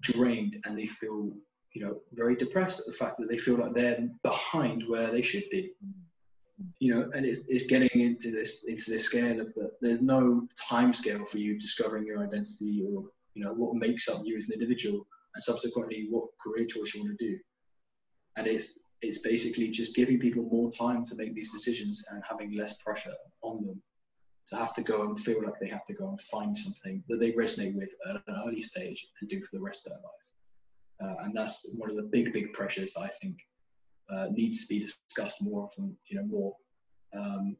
drained and they feel, you know, very depressed at the fact that they feel like they're behind where they should be you know, and it's, it's getting into this into this scale of that there's no time scale for you discovering your identity or you know what makes up you as an individual and subsequently what career choice you want to do. And it's it's basically just giving people more time to make these decisions and having less pressure on them to have to go and feel like they have to go and find something that they resonate with at an early stage and do for the rest of their life. Uh, and that's one of the big, big pressures that I think uh, needs to be discussed more often, you know, more. Um,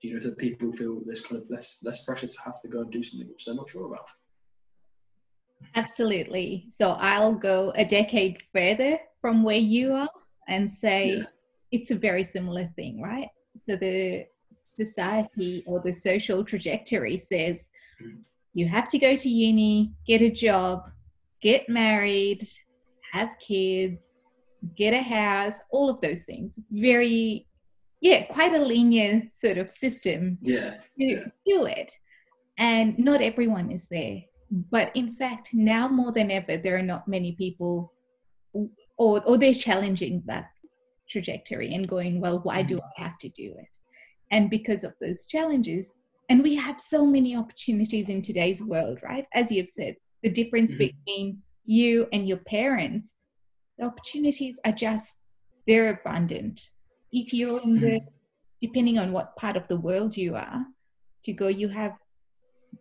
you know, so people feel there's kind of less less pressure to have to go and do something which they're not sure about. Absolutely. So I'll go a decade further from where you are and say yeah. it's a very similar thing, right? So the society or the social trajectory says you have to go to uni, get a job, get married, have kids, get a house, all of those things. Very, yeah, quite a linear sort of system yeah, to yeah. do it. And not everyone is there. But in fact, now more than ever, there are not many people, or, or they're challenging that trajectory and going, well, why do mm-hmm. I have to do it? And because of those challenges, and we have so many opportunities in today's world, right? As you've said, the difference mm-hmm. between you and your parents the opportunities are just they're abundant if you're in the depending on what part of the world you are to go you have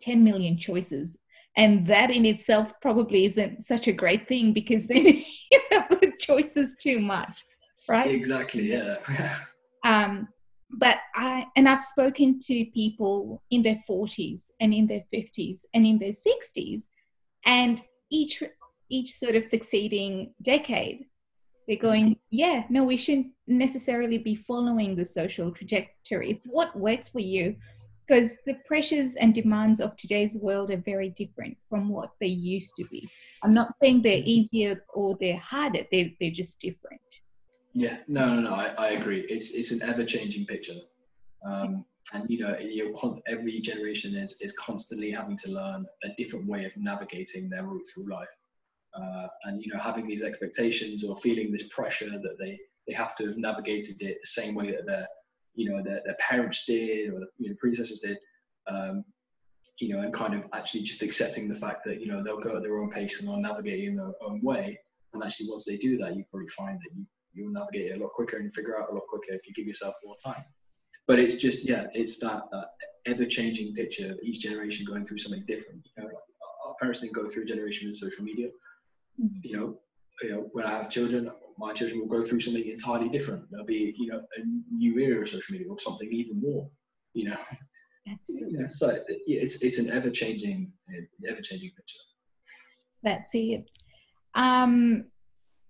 10 million choices and that in itself probably isn't such a great thing because then you have the choices too much right? Exactly yeah. Um but i and i've spoken to people in their 40s and in their 50s and in their 60s and each each sort of succeeding decade they're going yeah no we shouldn't necessarily be following the social trajectory. It's what works for you because the pressures and demands of today's world are very different from what they used to be. I'm not saying they're easier or they're harder they're, they're just different. Yeah no no no i, I agree. It's it's an ever-changing picture. Um, and you know con- every generation is, is constantly having to learn a different way of navigating their route through life. Uh, and you know having these expectations or feeling this pressure that they they have to have navigated it the same way that their you know their, their parents did or the you know, predecessors did um, you know and kind of actually just accepting the fact that you know they'll go at their own pace and they'll navigate in their own way. And actually once they do that you probably find that you you'll navigate it a lot quicker and figure out a lot quicker if you give yourself more time. But it's just yeah it's that, that ever-changing picture of each generation going through something different. You know our parents didn't go through a generation with social media. Mm-hmm. you know, you know, when I have children, my children will go through something entirely different. There'll be, you know, a new era of social media or something even more, you know. Absolutely. You know, so it's it's an ever changing, ever changing picture. That's it. Um,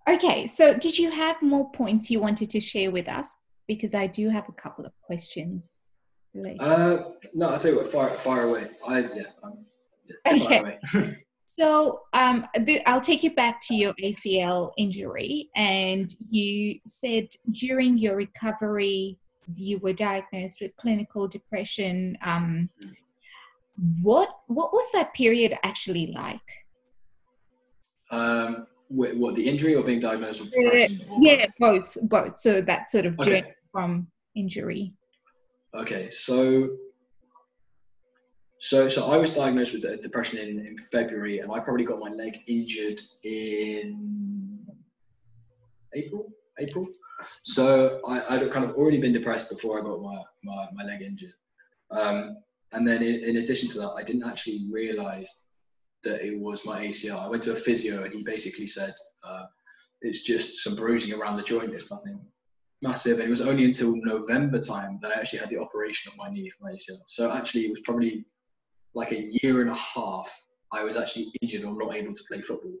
Okay, so did you have more points you wanted to share with us? Because I do have a couple of questions. Uh, no, I'll tell you what, fire, fire away. I, yeah, um, yeah okay. so um, the, I'll take you back to your ACL injury. And you said during your recovery, you were diagnosed with clinical depression. Um, what what was that period actually like? Um, what, what, the injury or being diagnosed with uh, depression? Uh, yeah, both, both. So that sort of okay. journey from injury. Okay, so so so I was diagnosed with depression in, in February, and I probably got my leg injured in April. April. So I, I'd kind of already been depressed before I got my, my, my leg injured. Um, and then in, in, addition to that, I didn't actually realize that it was my ACL. I went to a physio and he basically said, uh, it's just some bruising around the joint. It's nothing massive. And it was only until November time that I actually had the operation of my knee for my ACL. So actually it was probably like a year and a half I was actually injured or not able to play football,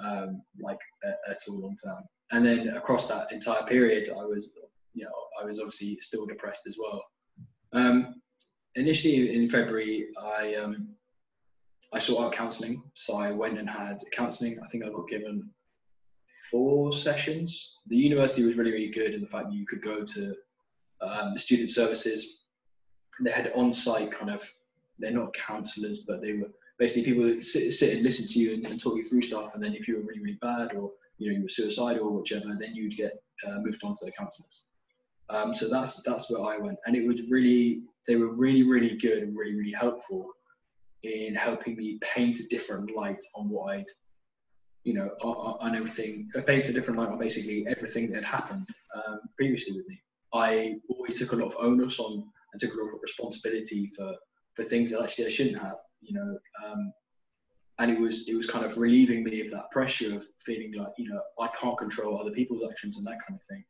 um, like at, all long term and then across that entire period, I was, you know, I was obviously still depressed as well. Um, initially in February, I um, I sought out counselling, so I went and had counselling. I think I got given four sessions. The university was really really good in the fact that you could go to um, student services. They had on-site kind of. They're not counsellors, but they were basically people that sit, sit and listen to you and, and talk you through stuff. And then if you were really really bad or you know you were suicidal or whichever, then you'd get uh, moved on to the counsellors. Um, so that's that's where I went, and it was really they were really really good and really really helpful in helping me paint a different light on what I'd you know on, everything, paint a different light on basically everything that had happened um, previously with me. I always took a lot of onus on and took a lot of responsibility for for things that actually I shouldn't have. You know, um, and it was it was kind of relieving me of that pressure of feeling like you know I can't control other people's actions and that kind of thing.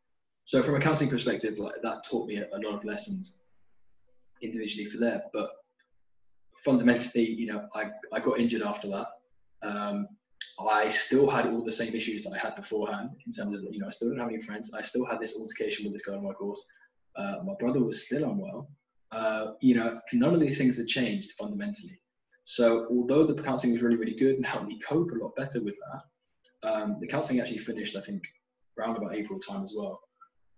So from a counselling perspective, like that taught me a, a lot of lessons individually for that. But fundamentally, you know, I, I got injured after that. Um, I still had all the same issues that I had beforehand in terms of, you know, I still didn't have any friends. I still had this altercation with this guy on my course. Uh, my brother was still unwell. Uh, you know, none of these things had changed fundamentally. So although the counselling was really, really good and helped me cope a lot better with that, um, the counselling actually finished, I think, around about April time as well.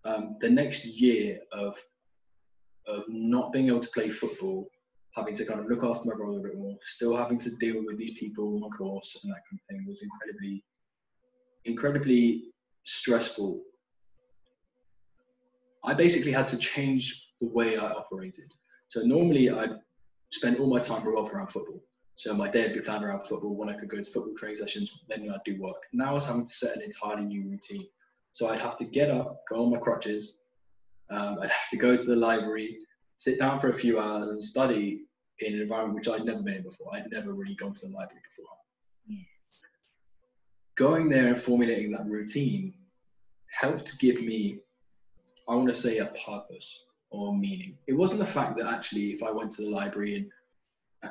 Um, the next year of of not being able to play football, having to kind of look after my brother a bit more, still having to deal with these people on course and that kind of thing was incredibly, incredibly stressful. I basically had to change the way I operated. So normally I'd spent all my time revolving around football. So my day would be planned around football. When I could go to football training sessions, then I'd do work. Now I was having to set an entirely new routine. So I'd have to get up, go on my crutches. Um, I'd have to go to the library, sit down for a few hours, and study in an environment which I'd never been in before. I'd never really gone to the library before. Yeah. Going there and formulating that routine helped give me, I want to say, a purpose or meaning. It wasn't the fact that actually, if I went to the library and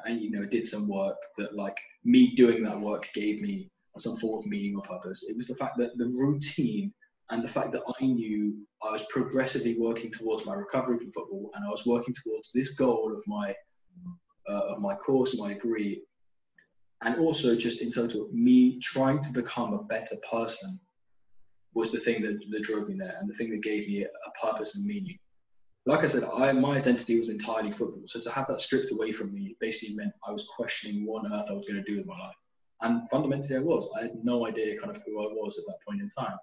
and you know did some work that like me doing that work gave me some form of meaning or purpose. It was the fact that the routine and the fact that I knew I was progressively working towards my recovery from football and I was working towards this goal of my uh, of my course, my degree, and also just in terms of me trying to become a better person was the thing that, that drove me there and the thing that gave me a purpose and meaning like I said, I, my identity was entirely football. So to have that stripped away from me basically meant I was questioning what on earth I was going to do with my life. And fundamentally, I was. I had no idea kind of who I was at that point in time.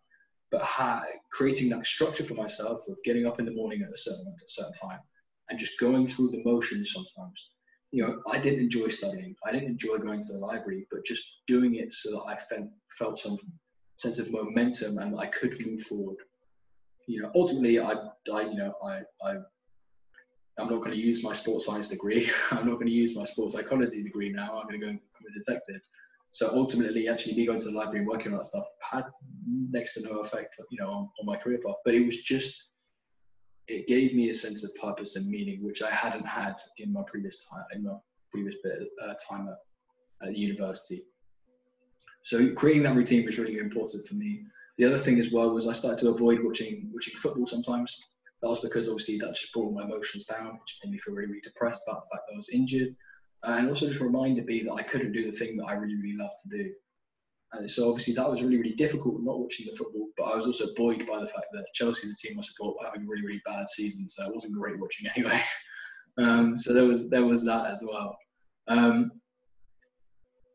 But ha- creating that structure for myself of getting up in the morning at a certain at a certain time and just going through the motions sometimes. You know, I didn't enjoy studying. I didn't enjoy going to the library, but just doing it so that I felt, felt some sense of momentum and I could move forward you know, ultimately, I, I you know, I, I, I'm not going to use my sports science degree. I'm not going to use my sports psychology degree now. I'm going to go and become a detective. So ultimately, actually, me going to the library and working on that stuff had next to no effect, you know, on, on my career path. But it was just, it gave me a sense of purpose and meaning, which I hadn't had in my previous time, in my previous bit uh, time at, at university. So creating that routine was really important for me. The other thing as well was I started to avoid watching watching football sometimes. That was because obviously that just brought my emotions down, which made me feel really, really depressed about the fact that I was injured, and also just reminded me that I couldn't do the thing that I really, really love to do. And so obviously that was really, really difficult not watching the football, but I was also buoyed by the fact that Chelsea, the team I support, were having a really, really bad season, so it wasn't great watching anyway. Um, so there was there was that as well. Um,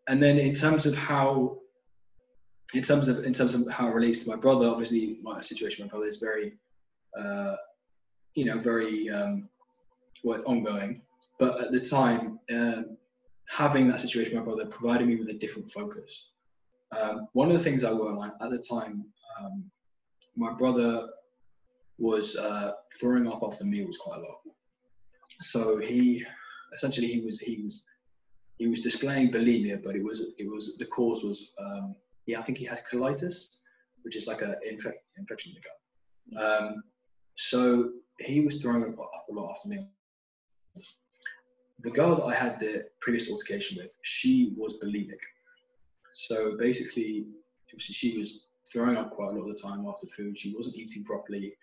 and then in terms of how, in terms of in terms of how it relates to my brother, obviously my situation with my brother is very, uh, you know, very um, what ongoing. But at the time, um, having that situation with my brother provided me with a different focus. Um, one of the things I were like at the time, um, my brother was uh, throwing up after meals quite a lot. So he essentially he was he was he was displaying bulimia, but it was it was the cause was yeah I think he had colitis, which is like an infec- infection in the gut. Um, so he was throwing up a lot after meals. The girl that I had the previous altercation with, she was bulimic. So basically, she was throwing up quite a lot of the time after food. She wasn't eating properly,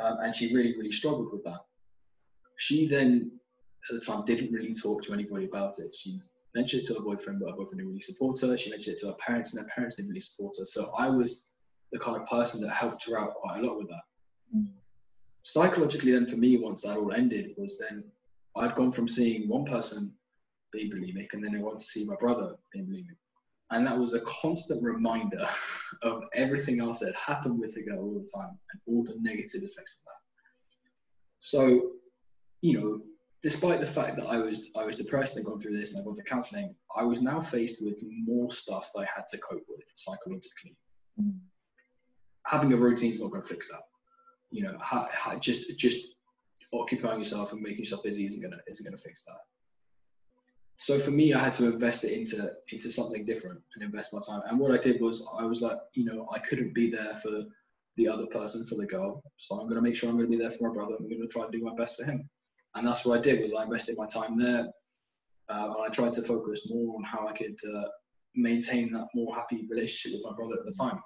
um, and she really, really struggled with that. She then, at the time, didn't really talk to anybody about it. She mentioned it to her boyfriend, but her boyfriend didn't really support her. She mentioned it to her parents, and her parents didn't really support her. So I was the kind of person that helped her out quite a lot with that. Mm. Psychologically, then for me, once that all ended, was then I'd gone from seeing one person be bulimic, and then I went to see my brother being bulimic. And that was a constant reminder of everything else that happened with the girl all the time and all the negative effects of that. So, you know, despite the fact that I was I was depressed and gone through this and I gone to counselling, I was now faced with more stuff that I had to cope with psychologically. Mm. Having a routine is not going to fix that. You know, ha, ha, just just occupying yourself and making yourself busy isn't gonna isn't gonna fix that so for me, I had to invest it into into something different and invest my time. And what I did was I was like, you know, I couldn't be there for the other person for the girl, so I'm going to make sure I'm going to be there for my brother. I'm going to try and do my best for him. And that's what I did was I invested my time there, uh, and I tried to focus more on how I could uh, maintain that more happy relationship with my brother at the time.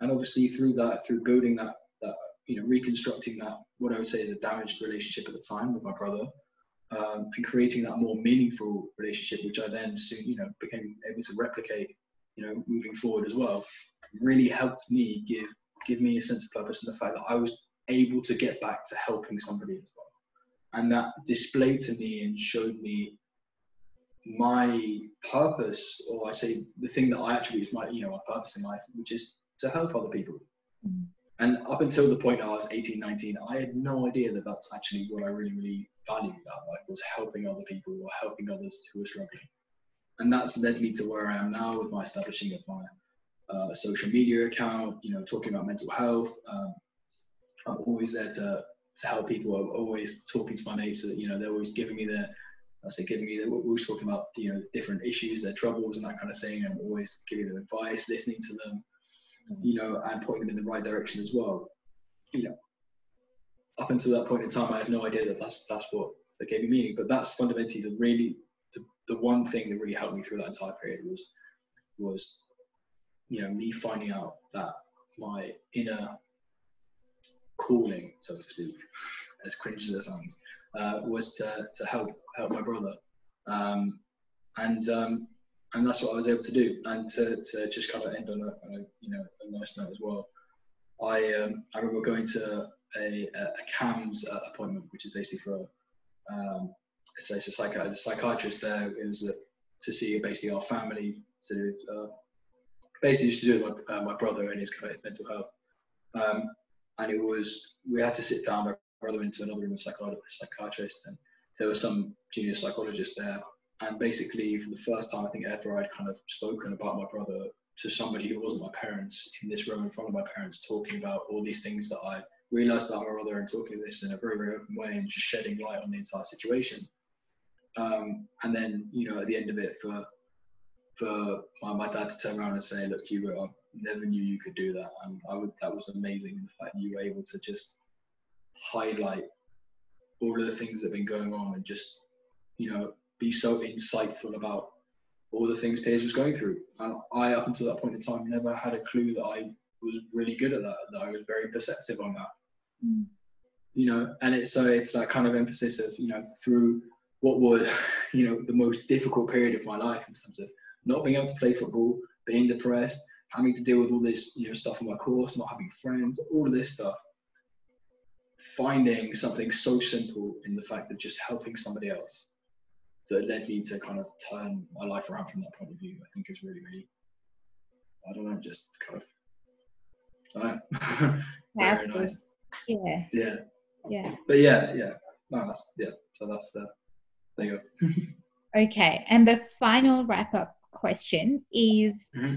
And obviously through that, through building that, that you know, reconstructing that, what I would say is a damaged relationship at the time with my brother, um, and creating that more meaningful relationship, which I then soon, you know, became able to replicate, you know, moving forward as well, really helped me give give me a sense of purpose and the fact that I was able to get back to helping somebody as well, and that displayed to me and showed me my purpose, or I say the thing that I actually is my, you know, my purpose in life, which is to help other people. Mm. And up until the point I was 18, 19, I had no idea that that's actually what I really, really valued about life was helping other people or helping others who are struggling. And that's led me to where I am now with my establishing of my uh, social media account, you know, talking about mental health. Um, I'm always there to, to help people. I'm always talking to my mates that, you know, they're always giving me their, I say giving me, we're always talking about, you know, different issues, their troubles and that kind of thing. I'm always giving them advice, listening to them, mm-hmm. you know, and pointing them in the right direction as well. You know, up until that point in time, I had no idea that that's that's what that gave me meaning. But that's fundamentally the really the, the one thing that really helped me through that entire period was was you know me finding out that my inner calling, so to speak, as cringe as it sounds, uh, was to to help help my brother, um, and um, and that's what I was able to do. And to, to just kind of end on a, on a you know a nice note as well. I um, I remember going to a, a CAMHS uh, appointment, which is basically for um, it's, a, psychi- a psychiatrist there. It was a, to see basically our family to uh, basically just to do with my, uh, my brother and his kind of mental health. Um, and it was we had to sit down my brother into another room with psychiatrist, and there was some junior psychologist there. And basically, for the first time, I think ever, I'd kind of spoken about my brother to somebody who wasn't my parents in this room in front of my parents, talking about all these things that I realized that I'm a brother and talking to this in a very, very open way and just shedding light on the entire situation. Um, and then, you know, at the end of it, for for my, my dad to turn around and say, "Look, you were, I never knew you could do that," and I would that was amazing. The fact you were able to just highlight all of the things that have been going on and just, you know, be so insightful about all the things Piers was going through. And I, up until that point in time, never had a clue that I was really good at that, that I was very perceptive on that. Mm. You know, and it's so it's that kind of emphasis of, you know, through what was, you know, the most difficult period of my life in terms of not being able to play football, being depressed, having to deal with all this, you know, stuff in my course, not having friends, all of this stuff. Finding something so simple in the fact of just helping somebody else that led me to kind of turn my life around from that point of view, I think is really, really, I don't know, just kind of, I don't know, very nice. Yeah. Yeah. Yeah. But yeah, yeah. No, that's, yeah. So that's the, there you go. okay. And the final wrap up question is mm-hmm.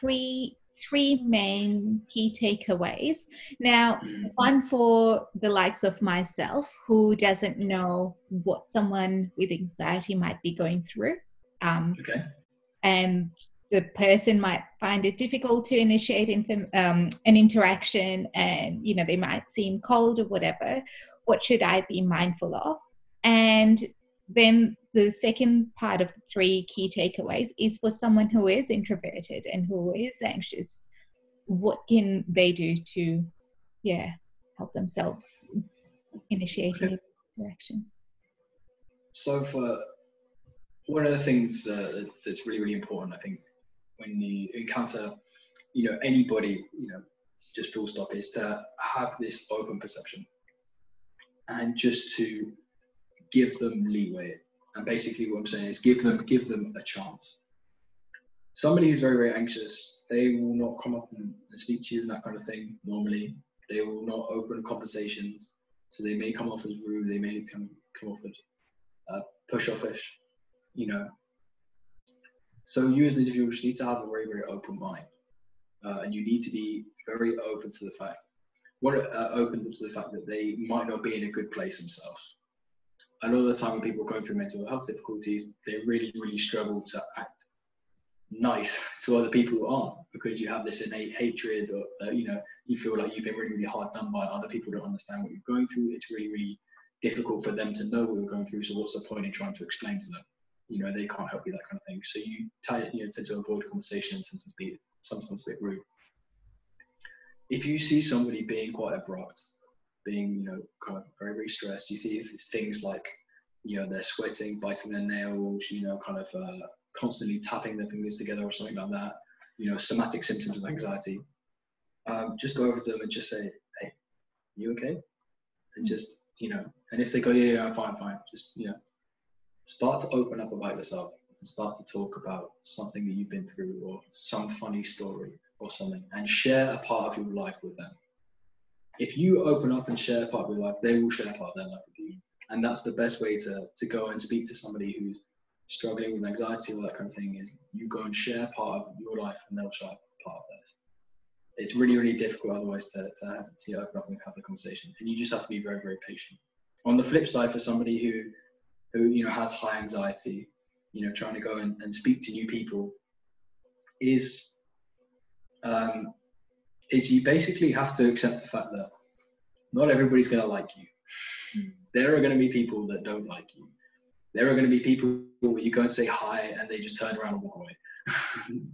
Three three main key takeaways. Now, mm-hmm. one for the likes of myself who doesn't know what someone with anxiety might be going through. Um, okay. And the person might find it difficult to initiate um, an interaction and you know they might seem cold or whatever what should i be mindful of and then the second part of the three key takeaways is for someone who is introverted and who is anxious what can they do to yeah help themselves initiating okay. interaction so for one of the things uh, that's really really important i think when you encounter you know anybody you know just full stop is to have this open perception and just to give them leeway. And basically, what I'm saying is give them give them a chance. Somebody who's very very anxious, they will not come up and, speak to you and that kind of thing. Normally, they will not open conversations. So they may come off as rude. They may come come off as uh, push-offish. You know. So you as an individual just need to have a very very open mind, uh, and you need to be very open to the fact what uh, open to the fact that they might not be in a good place themselves a lot of the time when people are going through mental health difficulties, they really, really struggle to act nice to other people who aren't because you have this innate hatred or uh, you know you feel like you've been really really hard done by other people don't understand what you're going through. It's really really difficult for them to know what you're going through so what's the point in trying to explain to them? You know they can't help you that kind of thing. So you, t- you know, tend to avoid conversation and sometimes be sometimes a bit rude. If you see somebody being quite abrupt being, you know, kind of very, very stressed. You see things like, you know, they're sweating, biting their nails, you know, kind of uh, constantly tapping their fingers together or something like that. You know, somatic symptoms of anxiety. Um, just go over to them and just say, "Hey, you okay?" And just, you know, and if they go, "Yeah, yeah, I'm fine, fine," just, you know, start to open up about yourself and start to talk about something that you've been through or some funny story or something, and share a part of your life with them if you open up and share part of your life, they will share part of their life with you. And that's the best way to, to go and speak to somebody who's struggling with anxiety or that kind of thing is you go and share part of your life and they'll share part of theirs. It's really, really difficult otherwise to, to, have, to open up and have the conversation. And you just have to be very, very patient. On the flip side, for somebody who, who you know, has high anxiety, you know, trying to go and, and speak to new people is um, is you basically have to accept the fact that not everybody's going to like you. There are going to be people that don't like you. There are going to be people where you go and say hi and they just turn around and walk away.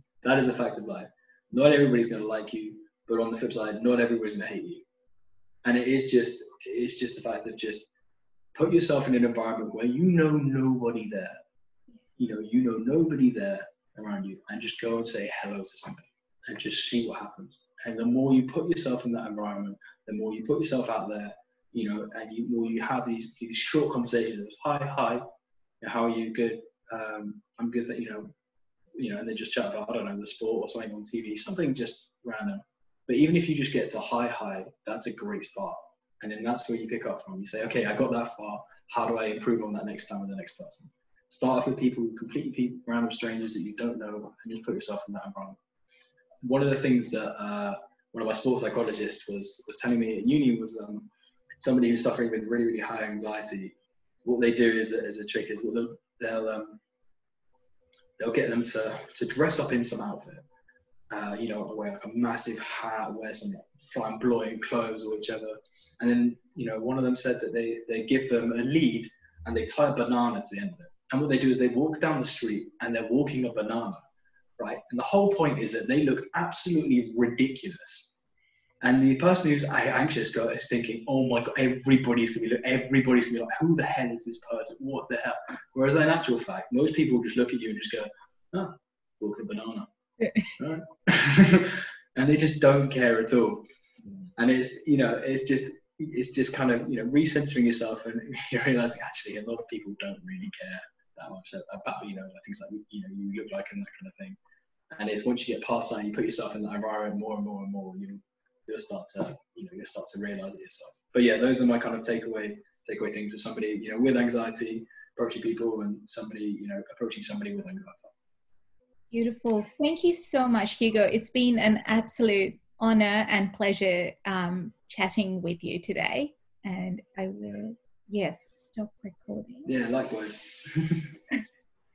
that is a fact of life. Not everybody's going to like you, but on the flip side, not everybody's going to hate you. And it is just, it's just the fact of just put yourself in an environment where you know nobody there. You know, you know nobody there around you, and just go and say hello to somebody and just see what happens. And the more you put yourself in that environment, the more you put yourself out there, you know, and you more you have these these short conversations. Hi, hi, how are you? Good. Um, I'm good. That you know, you know, and then just chat about I don't know the sport or something on TV, something just random. But even if you just get to hi, hi, that's a great start. And then that's where you pick up from. You say, okay, I got that far. How do I improve on that next time with the next person? Start off with people, completely random strangers that you don't know, and just put yourself in that environment one of the things that uh, one of my sports psychologists was was telling me at uni was um, somebody who's suffering with really really high anxiety. What they do is as a trick is they'll they'll, um, they'll get them to to dress up in some outfit. Uh, you know, wear like a massive hat, wear some flamboyant clothes or whichever. And then, you know, one of them said that they, they give them a lead and they tie a banana to the end of it. and what they do is they walk down the street and they're walking a banana, right? And the whole point is that they look absolutely ridiculous. And the person who's anxious is thinking, "Oh my god, everybody's gonna be look, everybody's gonna be like, who the hell is this person? What the hell?" Whereas in actual fact, most people just look at you and just go, "Oh, walking a banana," and they just don't care at all. And it's you know, it's just it's just kind of you know recentering yourself and you're realizing actually a lot of people don't really care that much about you know things like you know you look like and that kind of thing. And it's once you get past that, you put yourself in that environment more and more and more, you you'll start to you know you'll start to realize it yourself. But yeah, those are my kind of takeaway takeaway things for somebody you know with anxiety approaching people and somebody you know approaching somebody with anxiety. Beautiful. Thank you so much, Hugo. It's been an absolute honor and pleasure um, chatting with you today. And I will, yes, stop recording. Yeah, likewise.